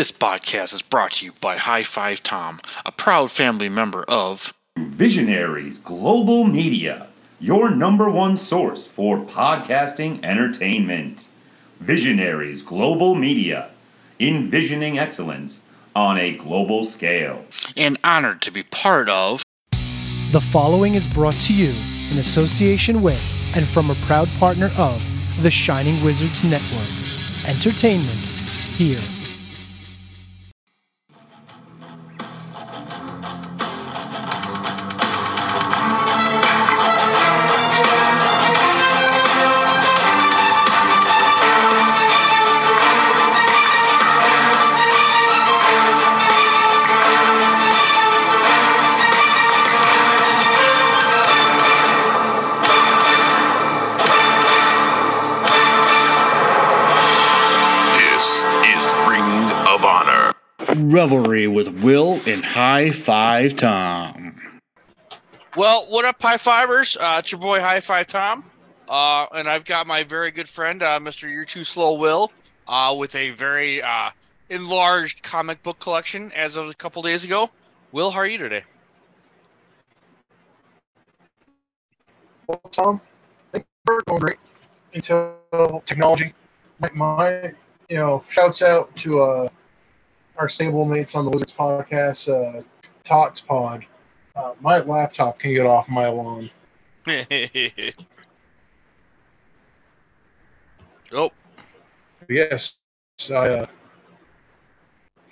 This podcast is brought to you by High Five Tom, a proud family member of Visionaries Global Media, your number one source for podcasting entertainment. Visionaries Global Media, envisioning excellence on a global scale. and honored to be part of The following is brought to you in association with and from a proud partner of the Shining Wizards Network. Entertainment here. High Five Tom. Well, what up, High Fivers? Uh, it's your boy High Five Tom, uh, and I've got my very good friend, uh, Mr. You're Too Slow Will, uh, with a very uh, enlarged comic book collection as of a couple days ago. Will, how are you today? Well, Tom, things are going great until technology. My, my you know, shouts out to uh, our stable mates on the Wizards podcast, uh, Tots Pod. Uh, my laptop can get off my lawn. oh, Yes, I. Uh,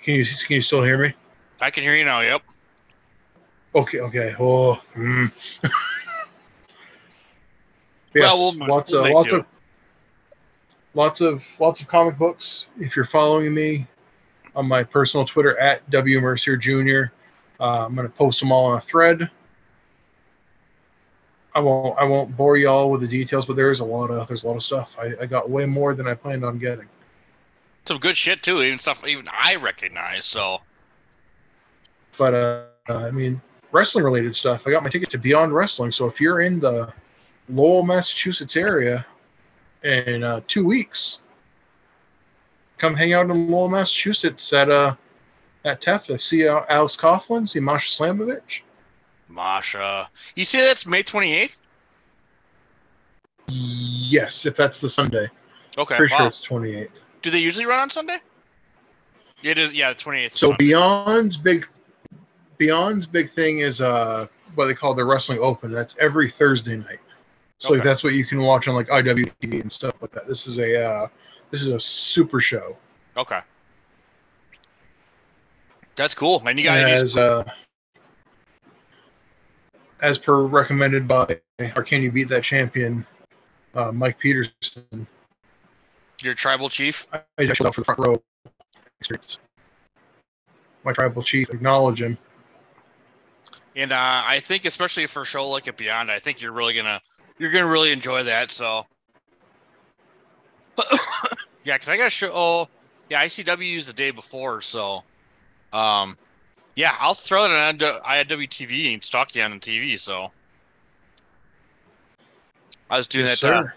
can you can you still hear me? I can hear you now. Yep. Okay, okay. Oh, mm. yes, Well, we'll- lots we'll of lots do. of lots of lots of comic books. If you're following me on my personal Twitter at W Mercier Jr., uh, I'm gonna post them all on a thread. I won't I won't bore y'all with the details, but there is a lot of there's a lot of stuff. I, I got way more than I planned on getting. Some good shit too. Even stuff even I recognize. So But uh, I mean, wrestling related stuff. I got my ticket to Beyond Wrestling. So if you're in the Lowell, Massachusetts area in uh, two weeks, come hang out in Lowell, Massachusetts at uh at TEF. See Alice Coughlin, see Masha Slamovich. Masha, you see that's May twenty eighth. Yes, if that's the Sunday. Okay. Pretty wow. sure it's 28th. Do they usually run on Sunday? It is. Yeah, the twenty eighth. So Beyond's big Beyond's big thing is uh what they call the Wrestling Open. That's every Thursday night. So like that's what you can watch on like IWTV and stuff like that. This is a uh this is a super show. Okay. That's cool. And you got as uh as per recommended by or can you beat that champion uh Mike Peterson. your tribal chief. I I just out for the front row experience. My tribal chief acknowledge him. And uh, I think, especially for a show like it Beyond, I think you're really gonna you're gonna really enjoy that. So, yeah, because I got a show. Oh, yeah, ICW's the day before, so um, yeah, I'll throw it on IWTV and stalk you on the TV. So, I was doing Yes, that. Sir.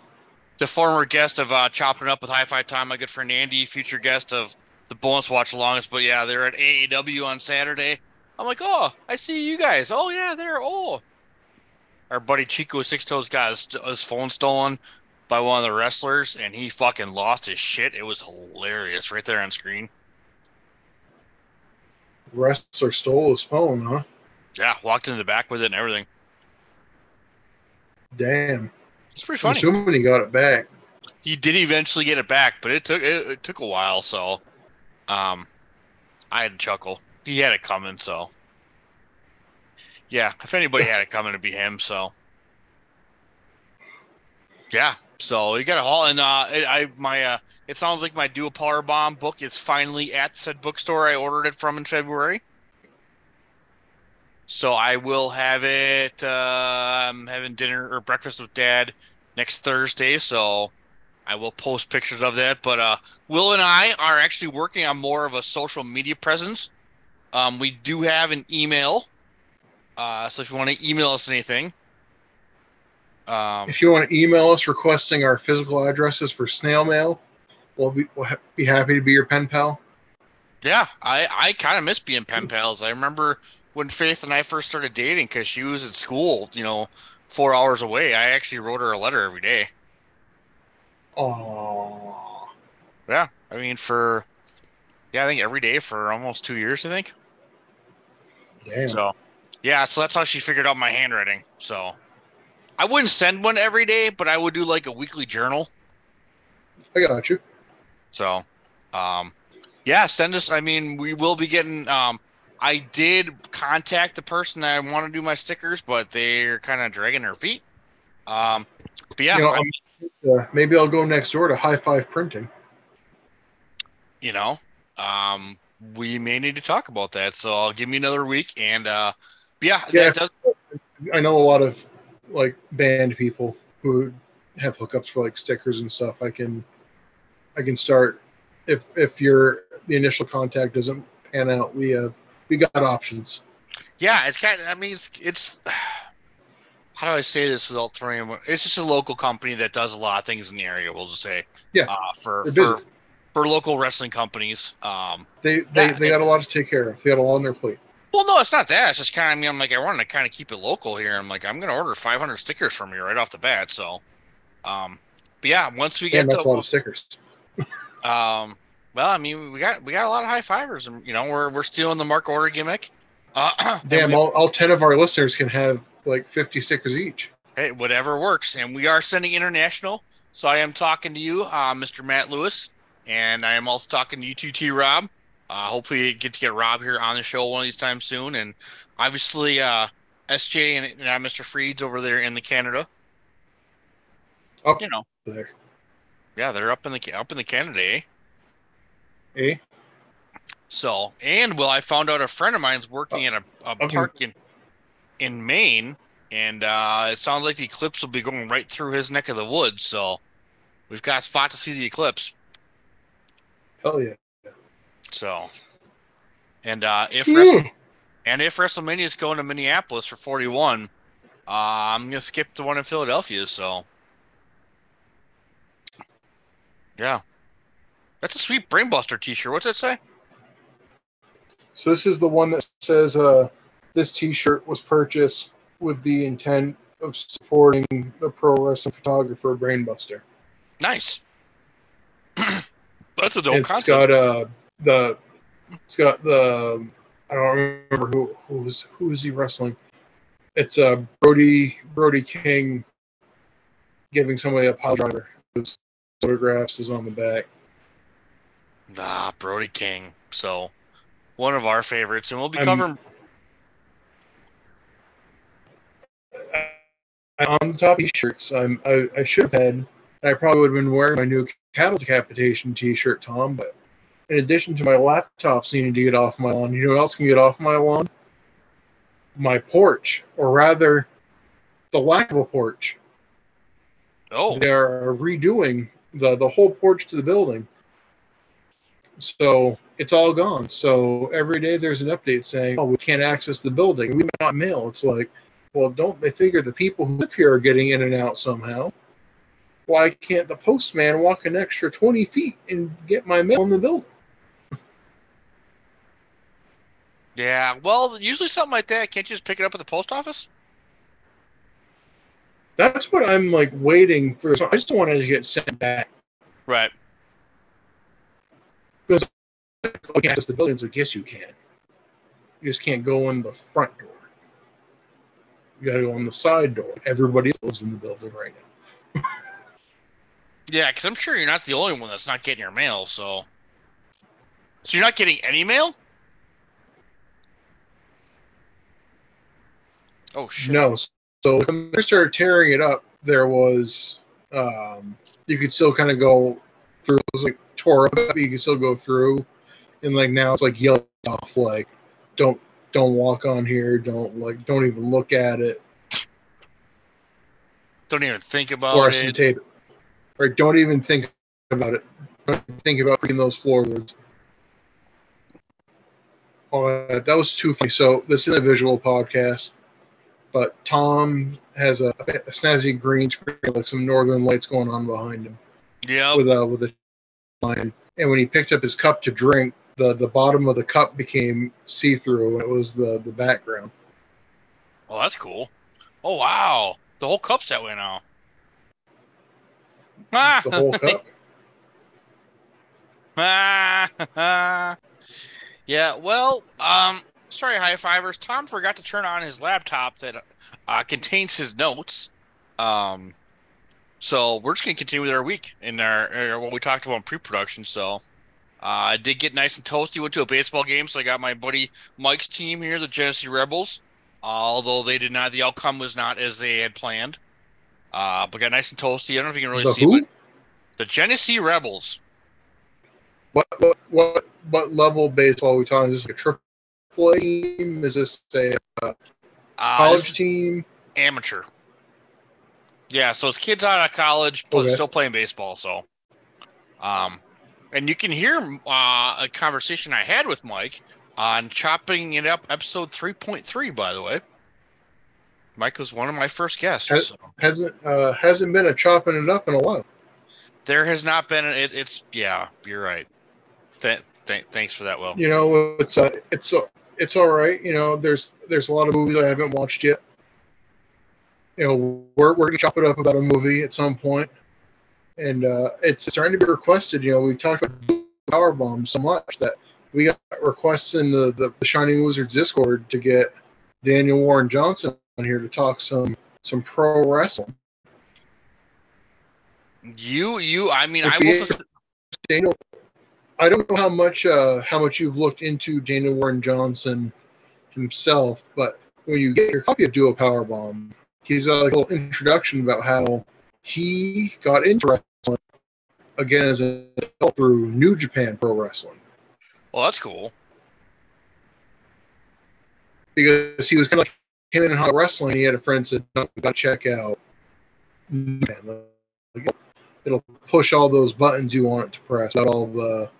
the former guest of uh, Chopping Up with High Five Tom, my good friend Andy, future guest of the bonus watch longest. But yeah, they're at AAW on Saturday. I'm like, oh, I see you guys. Oh yeah, they're oh. Our buddy Chico Six Toes got his, his phone stolen by one of the wrestlers, and he fucking lost his shit. It was hilarious, right there on screen. Wrestler stole his phone, huh? Yeah, walked in the back with it and everything. Damn. It's pretty I'm funny. assuming he got it back. he did eventually get it back, but it took it, it took a while. So, um, I had to chuckle. He had it coming. So, yeah, if anybody had it coming, it'd be him. So, yeah. So you got a haul, and uh, I my uh, it sounds like my Do a Powerbomb book is finally at said bookstore I ordered it from in February. So I will have it. Uh, I'm having dinner or breakfast with Dad next Thursday. So I will post pictures of that. But uh, Will and I are actually working on more of a social media presence. Um, we do have an email. Uh, so if you want to email us anything, um, If you want to email us requesting our physical addresses for snail mail, we'll be, we'll ha- be happy to be your pen pal. Yeah, I, I kind of miss being pen pals. I remember when Faith and I first started dating because she was at school, you know, four hours away. I actually wrote her a letter every day. Oh, Yeah, I mean, for, yeah, I think every day for almost two years, I think. damn. So, yeah, so that's how she figured out my handwriting. So, I wouldn't send one every day, but I would do like a weekly journal. I got you. So, um, yeah, send us. I mean, we will be getting. Um, I did contact the person I want to do my stickers, but they're kind of dragging their feet. Um, but yeah, You know, I- I'm- uh, maybe I'll go next door to High Five Printing. you know, um, we may need to talk about that. So I'll give me another week, and uh, yeah, Yeah. that does. I know a lot of like band people who have hookups for like stickers and stuff. I can, I can start if if your the initial contact doesn't pan out. We have we got options. Yeah, it's kind of. I mean, it's it's. How do I say this without throwing? It's just a local company that does a lot of things in the area. We'll just say, Yeah, uh, for for for local wrestling companies. Um, They they, Yeah, they got a lot to take care of. They got a lot on their plate. Well, no, it's not that. It's just kind of. I mean, I'm like, I want to kind of keep it local here. I'm like, I'm gonna order 500 stickers from you right off the bat. So, um, but yeah, once we get that's a lot the, of stickers. um, well, I mean, we got we got a lot of high fivers, and you know, we're we're stealing the mark order gimmick. Uh, Damn, we- all, all ten of our listeners can have like fifty stickers each. Hey, whatever works. And we are sending international. So I am talking to you, uh, Mr. Matt Lewis, and I am also talking to you, TT Rob. Uh, hopefully, get to get Rob here on the show one of these times soon. And obviously, uh, SJ and, and uh, Mr. Freeds over there in the Canada. Up You know, there, yeah, they're up in the up in the Canada. Eh? eh? So, and well, I found out a friend of mine's working at a, a park in in Maine, and uh, it sounds like the eclipse will be going right through his neck of the woods. So, we've got a spot to see the eclipse. Hell yeah. So, and uh, if Hmm. Wrestle- and if WrestleMania is going to Minneapolis for 41, uh, I'm gonna skip the one in Philadelphia. So, yeah, that's a sweet Brainbuster T-shirt. What's that say? So this is the one that says uh, this T-shirt was purchased with the intent of supporting the pro wrestling photographer Brainbuster. Nice. that's a dope it's concept. got uh the it's got the I don't remember who who was who was he wrestling. It's uh Brody Brody King giving somebody a pile driver. His photographs is on the back. Nah, Brody King. So, one of our favorites, and we'll be covering. I'm- on the top t-shirts, I'm, I, I should have had, I probably would have been wearing my new cattle decapitation t-shirt, Tom. But in addition to my laptops needing to get off my lawn, you know what else can get off my lawn? My porch, or rather, the lack of a porch. Oh, They are redoing the the whole porch to the building, so it's all gone. So every day there's an update saying, "Oh, we can't access the building. We got mail." It's like, well, don't they figure the people who live here are getting in and out somehow? Why can't the postman walk an extra 20 feet and get my mail in the building? Yeah. Well, usually something like that. Can't you just pick it up at the post office? That's what I'm like waiting for. I just don't want it to get sent back. Right. Because you can't access the building. It's like, yes, you can. You just can't go in the front door. You got to go in the side door. Everybody lives in the building right now. Yeah, because I'm sure you're not the only one that's not getting your mail. So, so you're not getting any mail? Oh shit! No. So when they started tearing it up, there was um, you could still kind of go through. It was like tore up, but you could still go through. And like now it's like yelled off, like don't don't walk on here, don't like don't even look at it, Don't even think about I it. should tape it. Or don't even think about it. Don't think about putting those floorboards. Oh, that that was too funny. So this is a visual podcast, but Tom has a, a snazzy green screen, like some northern lights going on behind him Yeah. with a with a line. And when he picked up his cup to drink, the the bottom of the cup became see through, and it was the the background. Oh, that's cool. Oh wow, the whole cup's that way now. Ah, The whole cup. Ah, yeah, well, um, sorry, high fivers. Tom forgot to turn on his laptop that uh, contains his notes. Um, so we're just gonna continue with our week in our, uh, what we talked about in pre-production. So, uh, I did get nice and toasty. Went to a baseball game, so I got my buddy Mike's team here, the Genesee Rebels. Uh, although they did not, the outcome was not as they had planned. Uh, but got nice and toasty. I don't know if you can really The see, who? but the Genesee Rebels. What what what what level baseball are we talking? Is this like a triple A team? Is this a Uh, college this team? amateur. Yeah, so it's kids out of college, but Okay. still playing baseball. So, um, and you can hear uh, a conversation I had with Mike on chopping it up, episode three point three. By the way, Mike was one of my first guests. Has- so Hasn't uh, hasn't been a chopping it up in a while. there has not been. It, it's yeah, you're right. Th- th- thanks for that, Will. You know, it's uh, it's uh, it's all right. You know, there's there's a lot of movies I haven't watched yet. You know, we're we're gonna chop it up about a movie at some point, and uh, it's starting to be requested. You know, we talked about Power Bomb so much that we got requests in the, the the Shining Wizards Discord to get Daniel Warren Johnson on here to talk some some pro wrestling. You, you. I mean, I will. Daniel, I don't know how much uh, how much you've looked into Daniel Warren Johnson himself, but when you get your copy of Do a Powerbomb, he's got a little introduction about how he got into wrestling again as an adult through New Japan Pro Wrestling Well, that's cool. because he was kind of like him in hot wrestling. He had a friend said, "No, "You got to check out." New Japan." It'll push all those buttons you want it to press, not all the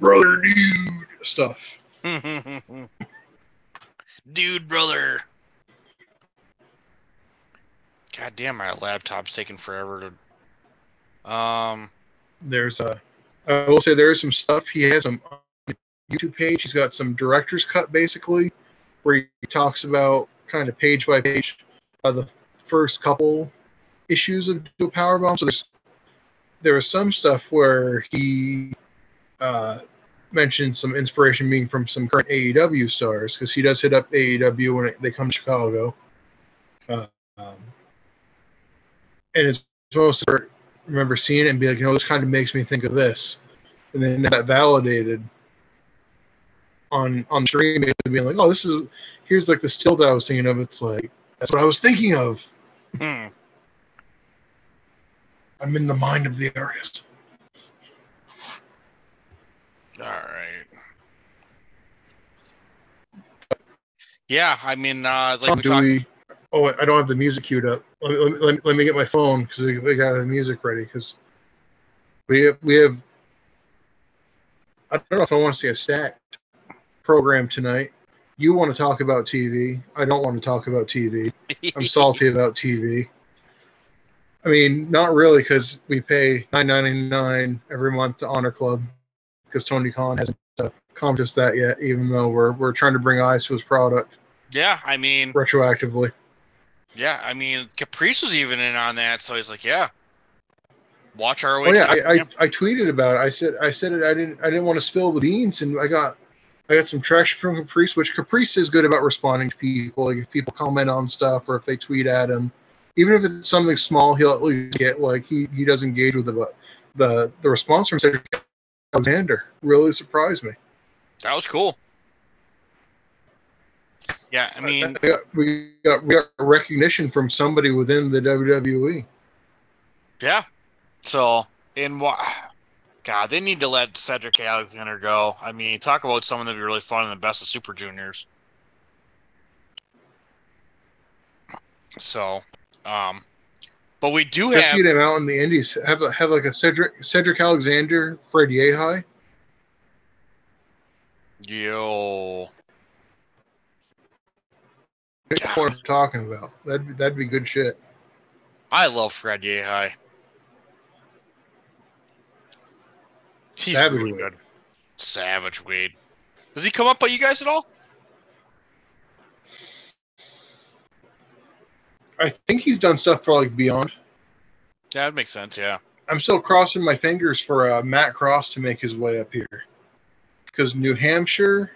brother dude stuff. Dude, brother. God damn, my laptop's taking forever to. Um, there's a I will say there is some stuff he has some on YouTube page. He's got some director's cut basically, where he talks about kind of page by page uh, the first couple issues of Do a Powerbomb. So there's there was some stuff where he uh, mentioned some inspiration being from some current AEW stars because he does hit up AEW when they come to Chicago. Uh, um, and it's most I remember seeing it and be like, you know, this kind of makes me think of this, and then that validated on on stream, basically being like, oh, this is here's like the still that I was thinking of. It's like that's what I was thinking of. hmm. I'm in the mind of the artist. All right. Yeah, I mean, uh, like Oh, we talked. we? Oh, I don't have the music queued up. Let me, let me, let me, let me get my phone because we, we got the music ready. Because we have, we have. I don't know if I want to see a stacked program tonight. You want to talk about TV. I don't want to talk about TV. I'm salty about TV. I mean, not really, because we pay nine ninety nine every month to Honor Club, because Tony Khan hasn't commented that yet, even though we're we're trying to bring eyes to his product yeah, I mean, retroactively. yeah, I mean, Caprice was even in on that, so he's like, yeah, watch our Oh yeah, I, I, I tweeted about it. I said I said it. I didn't I didn't want to spill the beans, and I got I got some traction from Caprice, which Caprice is good about responding to people. Like if people comment on stuff or if they tweet at him, even if it's something small, he'll at least get like he he does engage with it. But the the response from Cedric Alexander really surprised me. that was cool. Yeah, I mean, we got, we got we got recognition from somebody within the. WWE. yeah. So, in what? God, they need to let Cedric Alexander go. I mean, talk about someone that'd be really fun in the best of Super Juniors. So, um, but we do have see them out in the Indies. Have a, have like a Cedric Cedric Alexander, Fred Yehi. yo. That's what I'm talking about. That'd be, that'd be good shit. I love Fred Yehi. He's Savage really good. savage, Wade. Does he come up by you guys at all? I think he's done stuff for like Beyond. Yeah, that makes sense. Yeah. I'm still crossing my fingers for uh, Matt Cross to make his way up here. Because New Hampshire,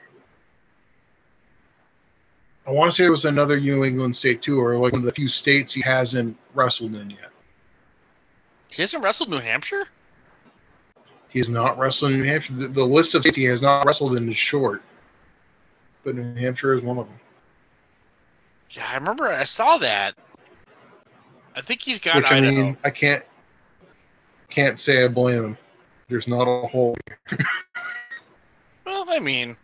I want to say it was another New England state too, or like one of the few states he hasn't wrestled in yet. He hasn't wrestled New Hampshire. He's not wrestled in New Hampshire. The, the list of states he has not wrestled in is short, but New Hampshire is one of them. Yeah, I remember. I saw that. I think he's got Which I Idaho. mean, I can't can't say I blame him. There's not a whole well, I mean,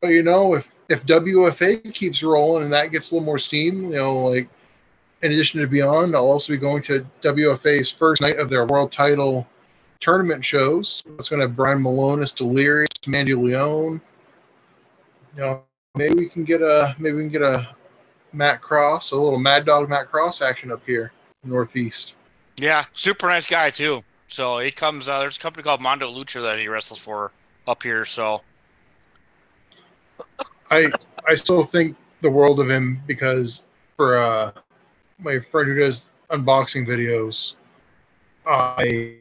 But you know, if if WFA keeps rolling and that gets a little more steam, you know, like in addition to Beyond, I'll also be going to WFA's first night of their world title tournament shows. It's going to have Brian Milonas, Delirious, Mandy Leone. You know, maybe we can get a maybe we can get a Matt Cross, a little Mad Dog Matt Cross action up here, Northeast. yeah, super nice guy too. So he comes. Uh, there's a company called Mondo Lucha that he wrestles for up here. So I I still think the world of him because for uh my friend who does unboxing videos, I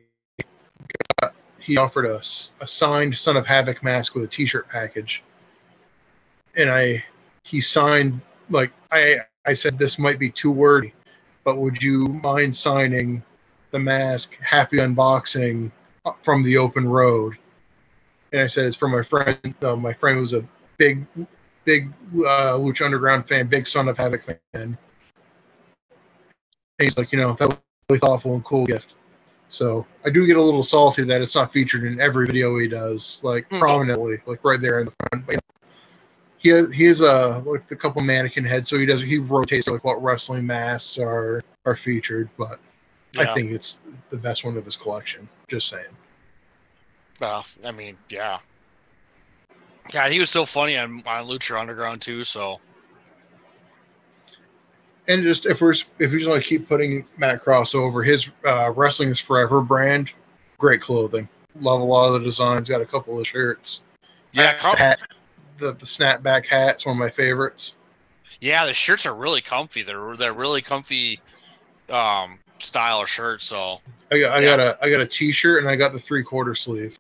got, he offered us a signed Son of Havoc mask with a T-shirt package, and I he signed like I I said this might be too wordy, but would you mind signing the mask Happy Unboxing from the open road? And I said it's from my friend. Uh, my friend was a big big uh, Lucha Underground fan, big Son of Havoc fan. And he's like, you know, that was a really thoughtful and cool gift. So I do get a little salty that it's not featured in every video he does, like Mhm. prominently, like right there in the front. But, you know, he has, he has a like a couple mannequin heads, so he does he rotates like what wrestling masks are are featured. But yeah. I think it's the best one of his collection. Just saying. Well, I mean, yeah. God, he was so funny on, on Lucha Underground too. So and just if we're if we just want to keep putting Matt Cross over, his uh, Wrestling is Forever brand, great clothing. Love a lot of the designs. Got a couple of shirts. yeah, hat, the the snapback hat's one of my favorites. yeah, the shirts are really comfy. They're they're really comfy um style of shirts. So I got I Yeah. got a I got a T-shirt and I got the three quarter sleeve.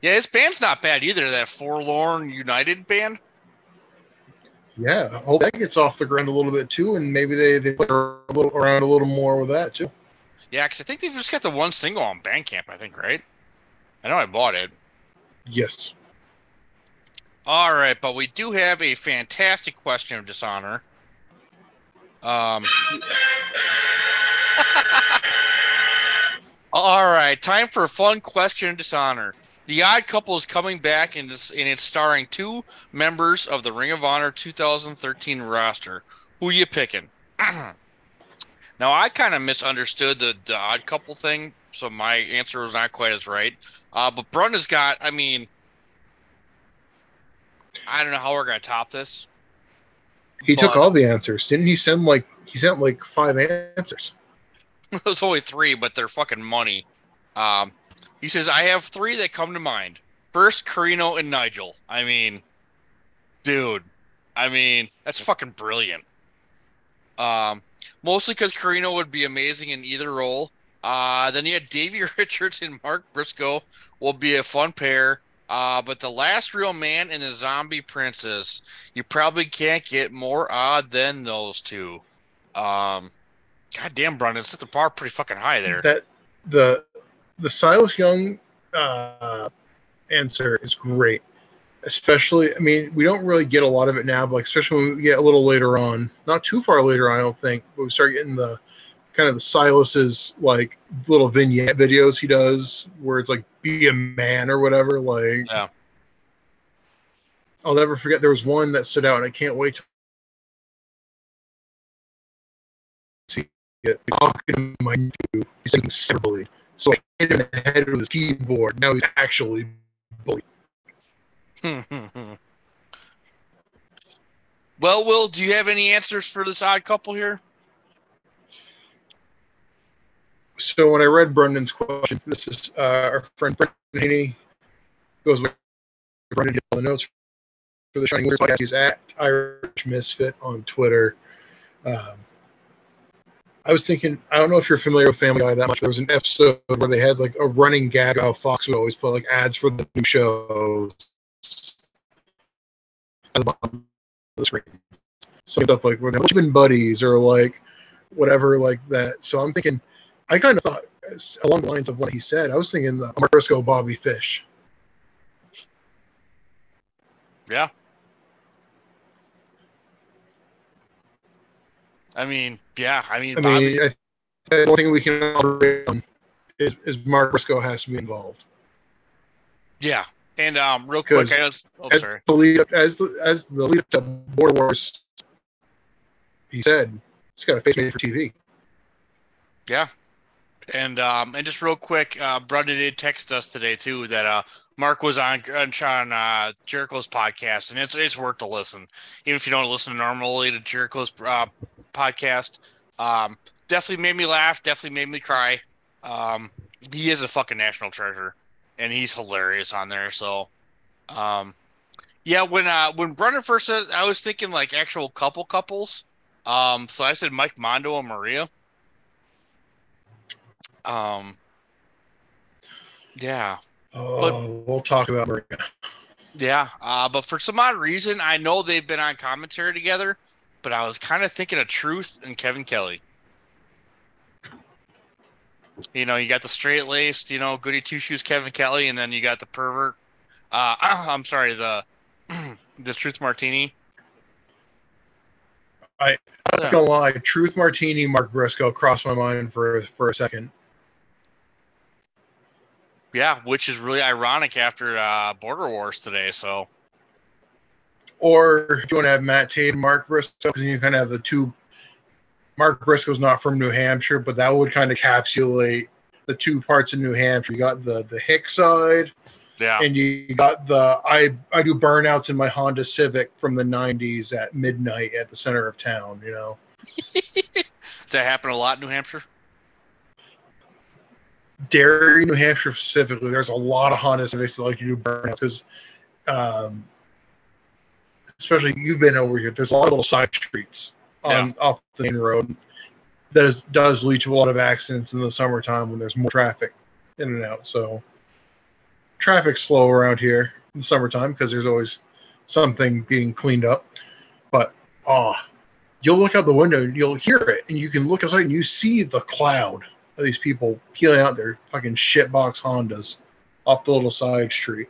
yeah, his band's not bad either. That Forlorn United band. Yeah, I hope that gets off the ground a little bit too, and maybe they they play a little around a little more with that too. Yeah, because I think they've just got the one single on Bandcamp. I think right. I know I bought it. Yes. All right, but we do have a fantastic question of dishonor. Um. All right, time for a fun question of dishonor. The Odd Couple is coming back and it's, and it's starring two members of the Ring of Honor 2013 roster. Who you picking? now, I kind of misunderstood the, the Odd Couple thing, so my answer was not quite as right. Uh, but Brunda's got, I mean, I don't know how we're gonna top this. He took all the answers, didn't he? Send like he sent like five answers. There's only three, but they're fucking money. Um, he says I have three that come to mind. First, Corino and Nigel. I mean, dude. I mean, that's fucking brilliant. Um, mostly because Corino would be amazing in either role. Uh, then you had Davey Richards and Mark Briscoe will be a fun pair. Uh, but the last real man and the zombie princess, you probably can't get more odd than those two. Um, God damn, Brandon, set the bar pretty fucking high there. That the the Silas Young uh, answer is great. Especially, I mean, we don't really get a lot of it now, but like, especially when we get a little later on, not too far later, I don't think, but we start getting the kind of the Silas's like little vignette videos he does where it's like be a man or whatever. Like, Yeah. I'll never forget there was one that stood out, and I can't wait to see it. Talking to my he's saying severally. So I hit him in the head with his keyboard. Now he's actually bullied. well, Will, do you have any answers for this odd couple here? So when I read Brendan's question, this is uh, our friend Brendan Haney. goes with Brendan all the notes for the Shining Wizards podcast. He's at Irish Misfit on Twitter. Um, I was thinking, I don't know if you're familiar with Family Guy that much. There was an episode where they had like a running gag how Fox would always put like ads for the new shows at the bottom of the screen. So stuff like where they're been buddies or like whatever like that. So I'm thinking, I kind of thought along the lines of what he said. I was thinking the Mark Briscoe, Bobby Fish. Yeah. I mean, yeah. I mean, I Bobby, mean, I think the only thing we can on is, is Mark Briscoe has to be involved. yeah. And um, real quick, I was. Oh, as sorry. the lead up, as the as the lead up to Border Wars, he said he's got a face made for TV. Yeah. And um, and just real quick, uh, Brenda did text us today too that uh, Mark was on on uh, Jericho's podcast, and it's it's worth to listen, even if you don't listen normally to Jericho's uh, podcast. Um, definitely made me laugh. Definitely made me cry. Um, he is a fucking national treasure, and he's hilarious on there. So, um, yeah, when uh when Brendan first said, I was thinking like actual couple couples. Um, so I said Mike Mondo and Maria. Um, yeah, Oh, we'll talk about Maria. yeah. Uh, but for some odd reason, I know they've been on commentary together, but I was kind of thinking of Truth and Kevin Kelly. You know, you got the straight laced, you know, goody two shoes Kevin Kelly, and then you got the pervert. Uh, I'm sorry, the the Truth Martini. I'm not gonna lie, Truth Martini, Mark Briscoe crossed my mind for for a second. Yeah, which is really ironic after uh, Border Wars today. So Or if you want to have Matt Taven, Mark Briscoe, because you kind of have the two. Mark Briscoe's not from New Hampshire, but that would kind of encapsulate the two parts of New Hampshire. You got the the Hick side, yeah, and you got the I I do burnouts in my Honda Civic from the '90s at midnight at the center of town. You know, does that happen a lot in New Hampshire? Derry, New Hampshire specifically, there's a lot of Honda Civics that like to do burnouts because, um, especially you've been over here. There's a lot of little side streets on off the main road that is, does lead to a lot of accidents in the summertime when there's more traffic in and out. So traffic's slow around here in the summertime because there's always something being cleaned up. But oh, you'll look out the window and you'll hear it, and you can look outside and you see the cloud of these people peeling out their fucking shitbox Hondas off the little side street.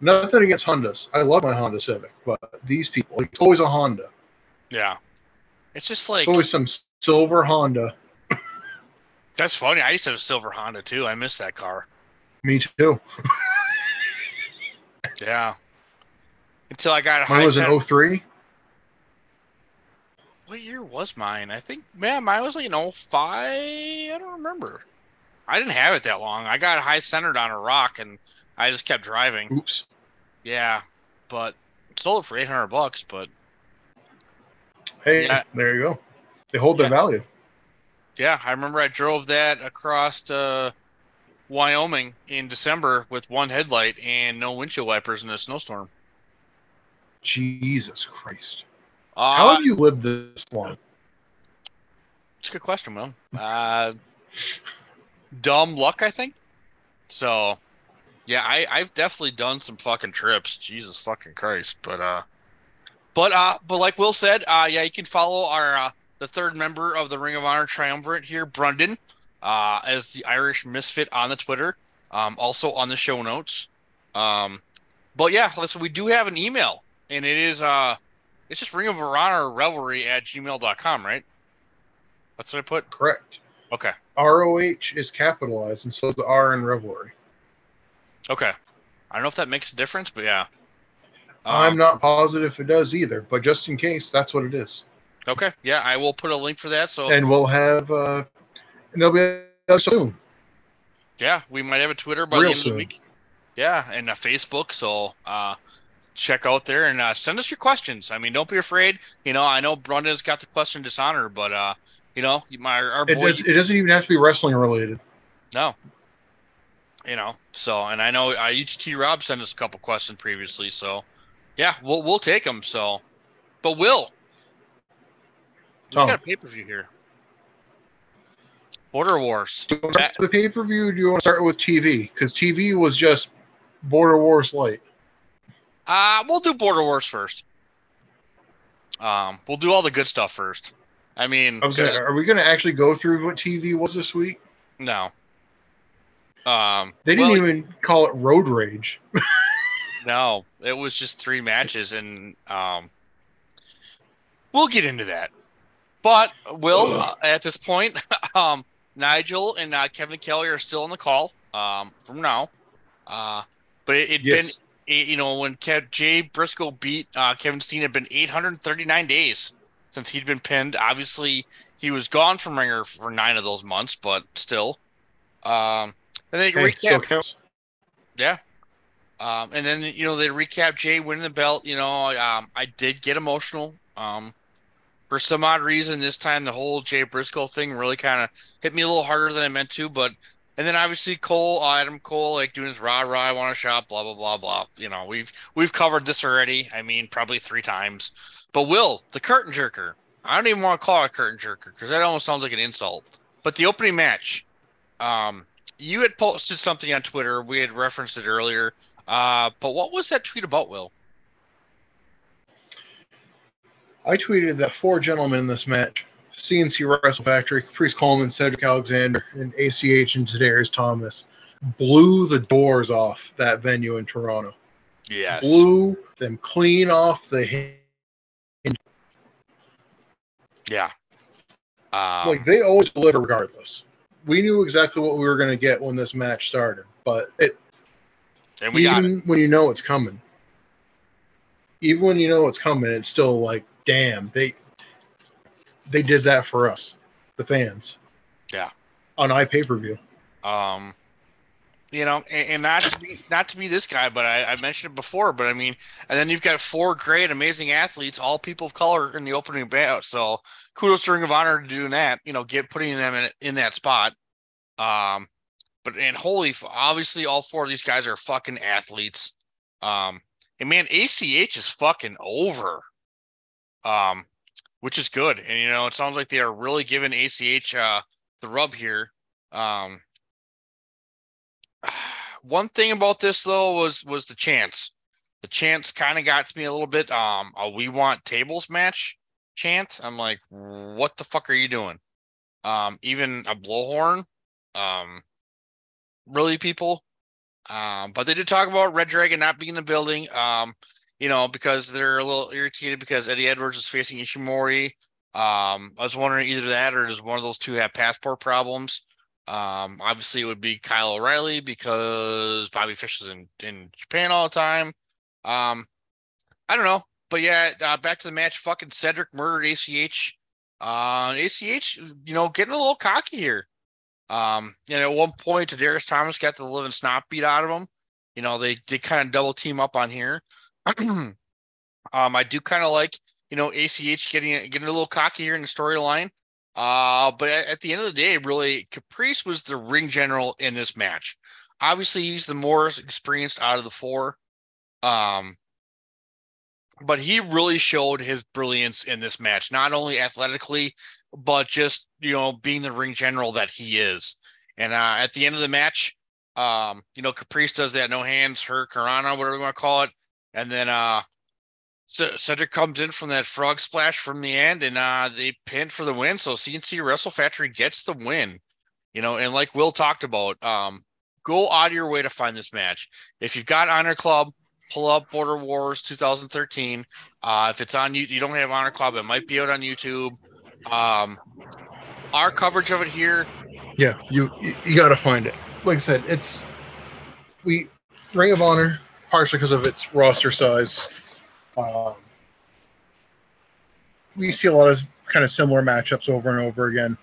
Nothing against Hondas. I love my Honda Civic, but these people, it's always a Honda. Yeah, it's just like It's always some silver Honda. that's funny. I used to have a silver Honda too. I miss that car. Me too. Yeah. Until I got a Mine was an 03. What year was mine? I think man, mine was like you know five. I don't remember. I didn't have it that long. I got high centered on a rock and I just kept driving. Oops. Yeah, but sold it for eight hundred bucks. But Hey, Yeah. there you go. They hold their value. yeah, I remember I drove that across uh, Wyoming in December with one headlight and no windshield wipers in a snowstorm. Jesus Christ. Uh, How have you lived this long? It's a good question, Will. Uh, dumb luck, I think. So, yeah, I I've definitely done some fucking trips. Jesus fucking Christ, but uh, but uh, but like Will said, uh, yeah, you can follow our uh, the third member of the Ring of Honor Triumvirate here, Brundon, uh, as the Irish Misfit on the Twitter, um, also on the show notes. Um, but yeah, listen, we do have an email, and it is uh, it's just Ring of Honor Revelry at gmail.com, right? That's what I put. Correct. Okay. ROH is capitalized, and so is the R in Revelry. Okay. I don't know if that makes a difference, but yeah. I'm Um, not positive it does either, but just in case, that's what it is. Okay. Yeah, I will put a link for that. So And we'll have, uh, and there'll be soon. yeah, we might have a Twitter by Real the end of the week. Yeah, and a Facebook. So uh, check out there and uh, send us your questions. I mean, don't be afraid. You know, I know Brunda's got the question dishonor, but uh, you know, my our It, does, it doesn't even have to be wrestling related. no. You know, so and I know uh, UTT Rob sent us a couple questions previously, so yeah, we'll we'll take them. So, but Will, we've Oh. got a pay per view here. Border Wars. Do you want to start the pay per view? Do you want to start with TV? Because TV was just Border Wars light. Uh, we'll do Border Wars first. Um, we'll do all the good stuff first. I mean, I are we going to actually go through what TV was this week? no. Um, They didn't well, even call it Road Rage. No, it was just three matches, and um, we'll get into that. But Will, uh, at this point, um, Nigel and uh, Kevin Kelly are still on the call um, from now. Uh, but it, had been, Eh, you know, when Kev, Jay Briscoe beat uh, Kevin Steen, had been 839 days since he'd been pinned. Obviously, he was gone from Ringer for nine of those months, but still. Um, and then Hey, recap yeah. Um, and then you know they recap Jay winning the belt. You know, um, I did get emotional. Um, for some odd reason, this time the whole Jay Briscoe thing really kind of hit me a little harder than I meant to. But and then obviously Cole, Adam Cole, like doing his rah rah, I want to shop, blah blah blah blah. You know, we've we've covered this already. I mean, probably three times. But Will, the curtain jerker. I don't even want to call it a curtain jerker because that almost sounds like an insult. But the opening match, um, you had posted something on Twitter. We had referenced it earlier. Uh, but what was that tweet about, Will? I tweeted that four gentlemen in this match CNC Wrestle Factory, Caprice Coleman, Cedric Alexander, and ACH and Tadarius Thomas blew the doors off that venue in Toronto. Yes. Blew them clean off the hinge. Yeah. Um, like they always deliver regardless. We knew exactly what we were going to get when this match started, but it and we got it. even when you know it's coming, even when you know it's coming, it's still like, damn, they they did that for us, the fans. Yeah. On iPay per view. Um, you know, and, and not to be not to be this guy, but I, I mentioned it before. But I mean, and then you've got four great, amazing athletes, all people of color in the opening bout. So kudos to Ring of Honor to doing that. You know, get putting them in in that spot. Um, but and holy, f- obviously, all four of these guys are fucking athletes. Um, and man, ACH is fucking over. Um, which is good, and you know, it sounds like they are really giving ACH uh the rub here. Um, one thing about this though was was the chance. The chance kind of got to me a little bit. Um, a we want tables match chant. I'm like, what the fuck are you doing? Um, even a blowhorn. Um, really, people. Um, but they did talk about Red Dragon not being in the building. Um, you know, because they're a little irritated because Eddie Edwards is facing Ishimori. Um, I was wondering either that or does one of those two have passport problems? Um, obviously it would be Kyle O'Reilly because Bobby Fish is in, in Japan all the time. Um, I don't know, but yeah, uh, back to the match. Fucking Cedric murdered ACH. Uh, ACH, you know, getting a little cocky here. Um, and at one point, Darius Thomas got the living snot beat out of him. You know, they did kind of double team up on here. um, I do kind of like, you know, ACH getting getting a little cocky here in the storyline. Uh, but at, the end of the day, really, Caprice was the ring general in this match. Obviously, he's the more experienced out of the four. Um, but he really showed his brilliance in this match, not only athletically, but just you know being the ring general that he is. And uh, at the end of the match, um, you know, Caprice does that no hands, hurricanrana, whatever you want to call it, and then uh, C- Cedric comes in from that frog splash from the end, and uh, they pin for the win. So CNC Wrestle Factory gets the win. You know, and like Will talked about, um, go out of your way to find this match. If you've got Honor Club, pull up Border Wars 2013. Uh, if it's on you, you don't have Honor Club, it might be out on YouTube. Um, our coverage of it here, Yeah, you you, got to find it. Like I said, it's we Ring of Honor partially because of its roster size. Um, we see a lot of kind of similar matchups over and over again.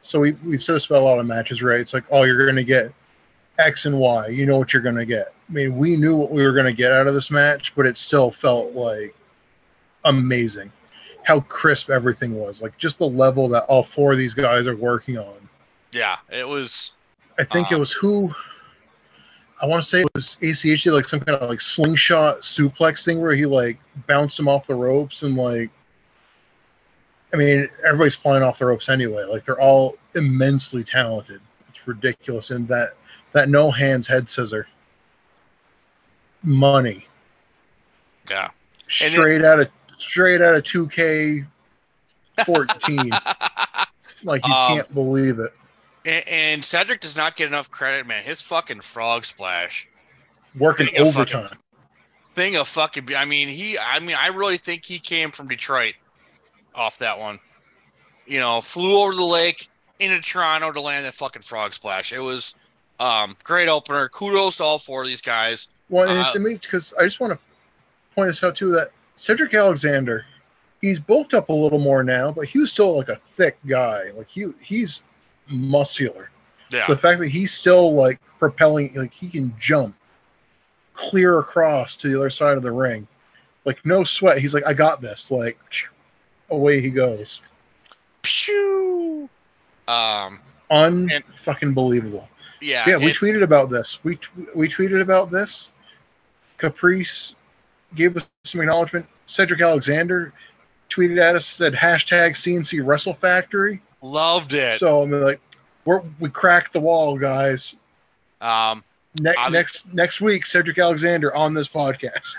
So we we've said this about a lot of matches, right? It's like, oh, you're going to get X and Y. You know what you're going to get. I mean, we knew what we were going to get out of this match, but it still felt like amazing how crisp everything was. Like just the level that all four of these guys are working on. yeah, it was I think it Um, was who I want to say it was ACH did like some kind of like slingshot suplex thing where he like bounced him off the ropes and like I mean everybody's flying off the ropes anyway. Like they're all immensely talented. It's ridiculous. And that that no hands head scissor. Money. Yeah. Straight out of straight out of 2K 14. like you Um, can't believe it. And, and Cedric does not get enough credit, man. His fucking frog splash Working thing of fucking- overtime. thing of fucking. I mean, he. I mean, I really think he came from Detroit off that one. You know, flew over the lake into Toronto to land that fucking frog splash. It was um great opener. Kudos to all four of these guys. Well, and it's Uh, amazing because I just want to point this out too that Cedric Alexander, he's bulked up a little more now, but he was still like a thick guy. Like he he's muscular. Yeah. So the fact that he's still like propelling, like he can jump clear across to the other side of the ring, like no sweat. He's like, I got this. Like away he goes. Pew! Um. Unfucking believable. Yeah. Yeah, we tweeted about this. We we tweeted about this. Caprice gave us some acknowledgement. Cedric Alexander tweeted at us said hashtag CNC Wrestle Factory. Loved it. So I mean, like, we're we cracked the wall, guys. um. Ne- next next week, Cedric Alexander on this podcast.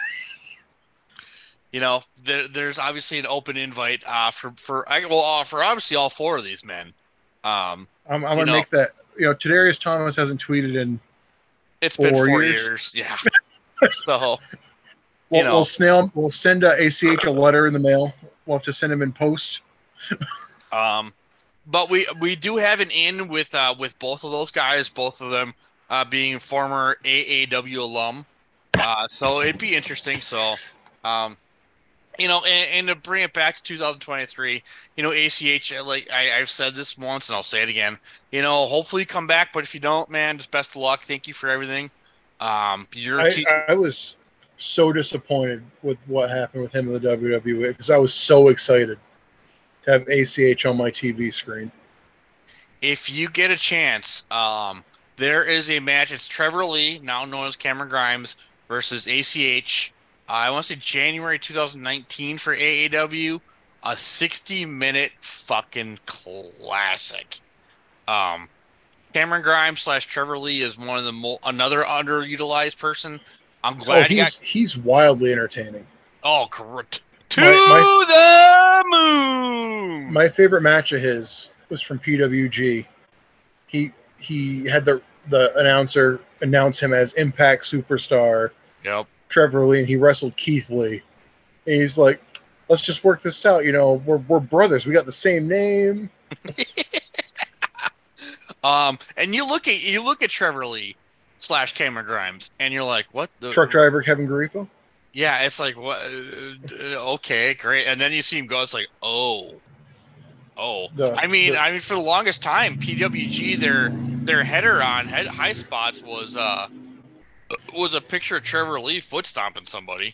you know, there, there's obviously an open invite uh, for for I will offer obviously all four of these men. Um, I'm, I'm gonna know- make that. You know, Tadarius Thomas hasn't tweeted in. it's been Four four years. years. Yeah. so We'll, know. we'll snail. We'll send uh, ACH a letter in the mail. We'll have to send him in post. Um, but we we do have an in with uh with both of those guys, both of them uh being former AAW alum. Uh, so it'd be interesting. So, um, you know, and, and to bring it back to 2023, you know, ACH, like I, I've said this once and I'll say it again. You know, hopefully come back, but if you don't, man, just best of luck. Thank you for everything. Um, you're I, te- I was so disappointed with what happened with him in the WWE because I was so excited to have ACH on my TV screen. if you get a chance, um, there is a match. It's Trevor Lee, now known as Cameron Grimes, versus ACH. Uh, I want to say January 2019 for AAW. A 60 minute fucking classic. Um, Cameron Grimes slash Trevor Lee is one of the mo- another underutilized person. I'm Oh, glad he got he's wildly entertaining. oh correct to My- the moon. My favorite match of his was from PWG. He he had the the announcer announce him as Impact Superstar yep. Trevor Lee, and he wrestled Keith Lee. And he's like, "Let's just work this out. You know, we're we're brothers. We got the same name." Um, and you look at you look at Trevor Lee slash Cameron Grimes, and you're like, what the Truck driver Kevin Garifo. Yeah, it's like what? uh, Okay, great. And then you see him go. It's like, oh, oh. The- I mean, the- I mean, for the longest time, PWG their their header on head, high spots was uh was a picture of Trevor Lee foot stomping somebody.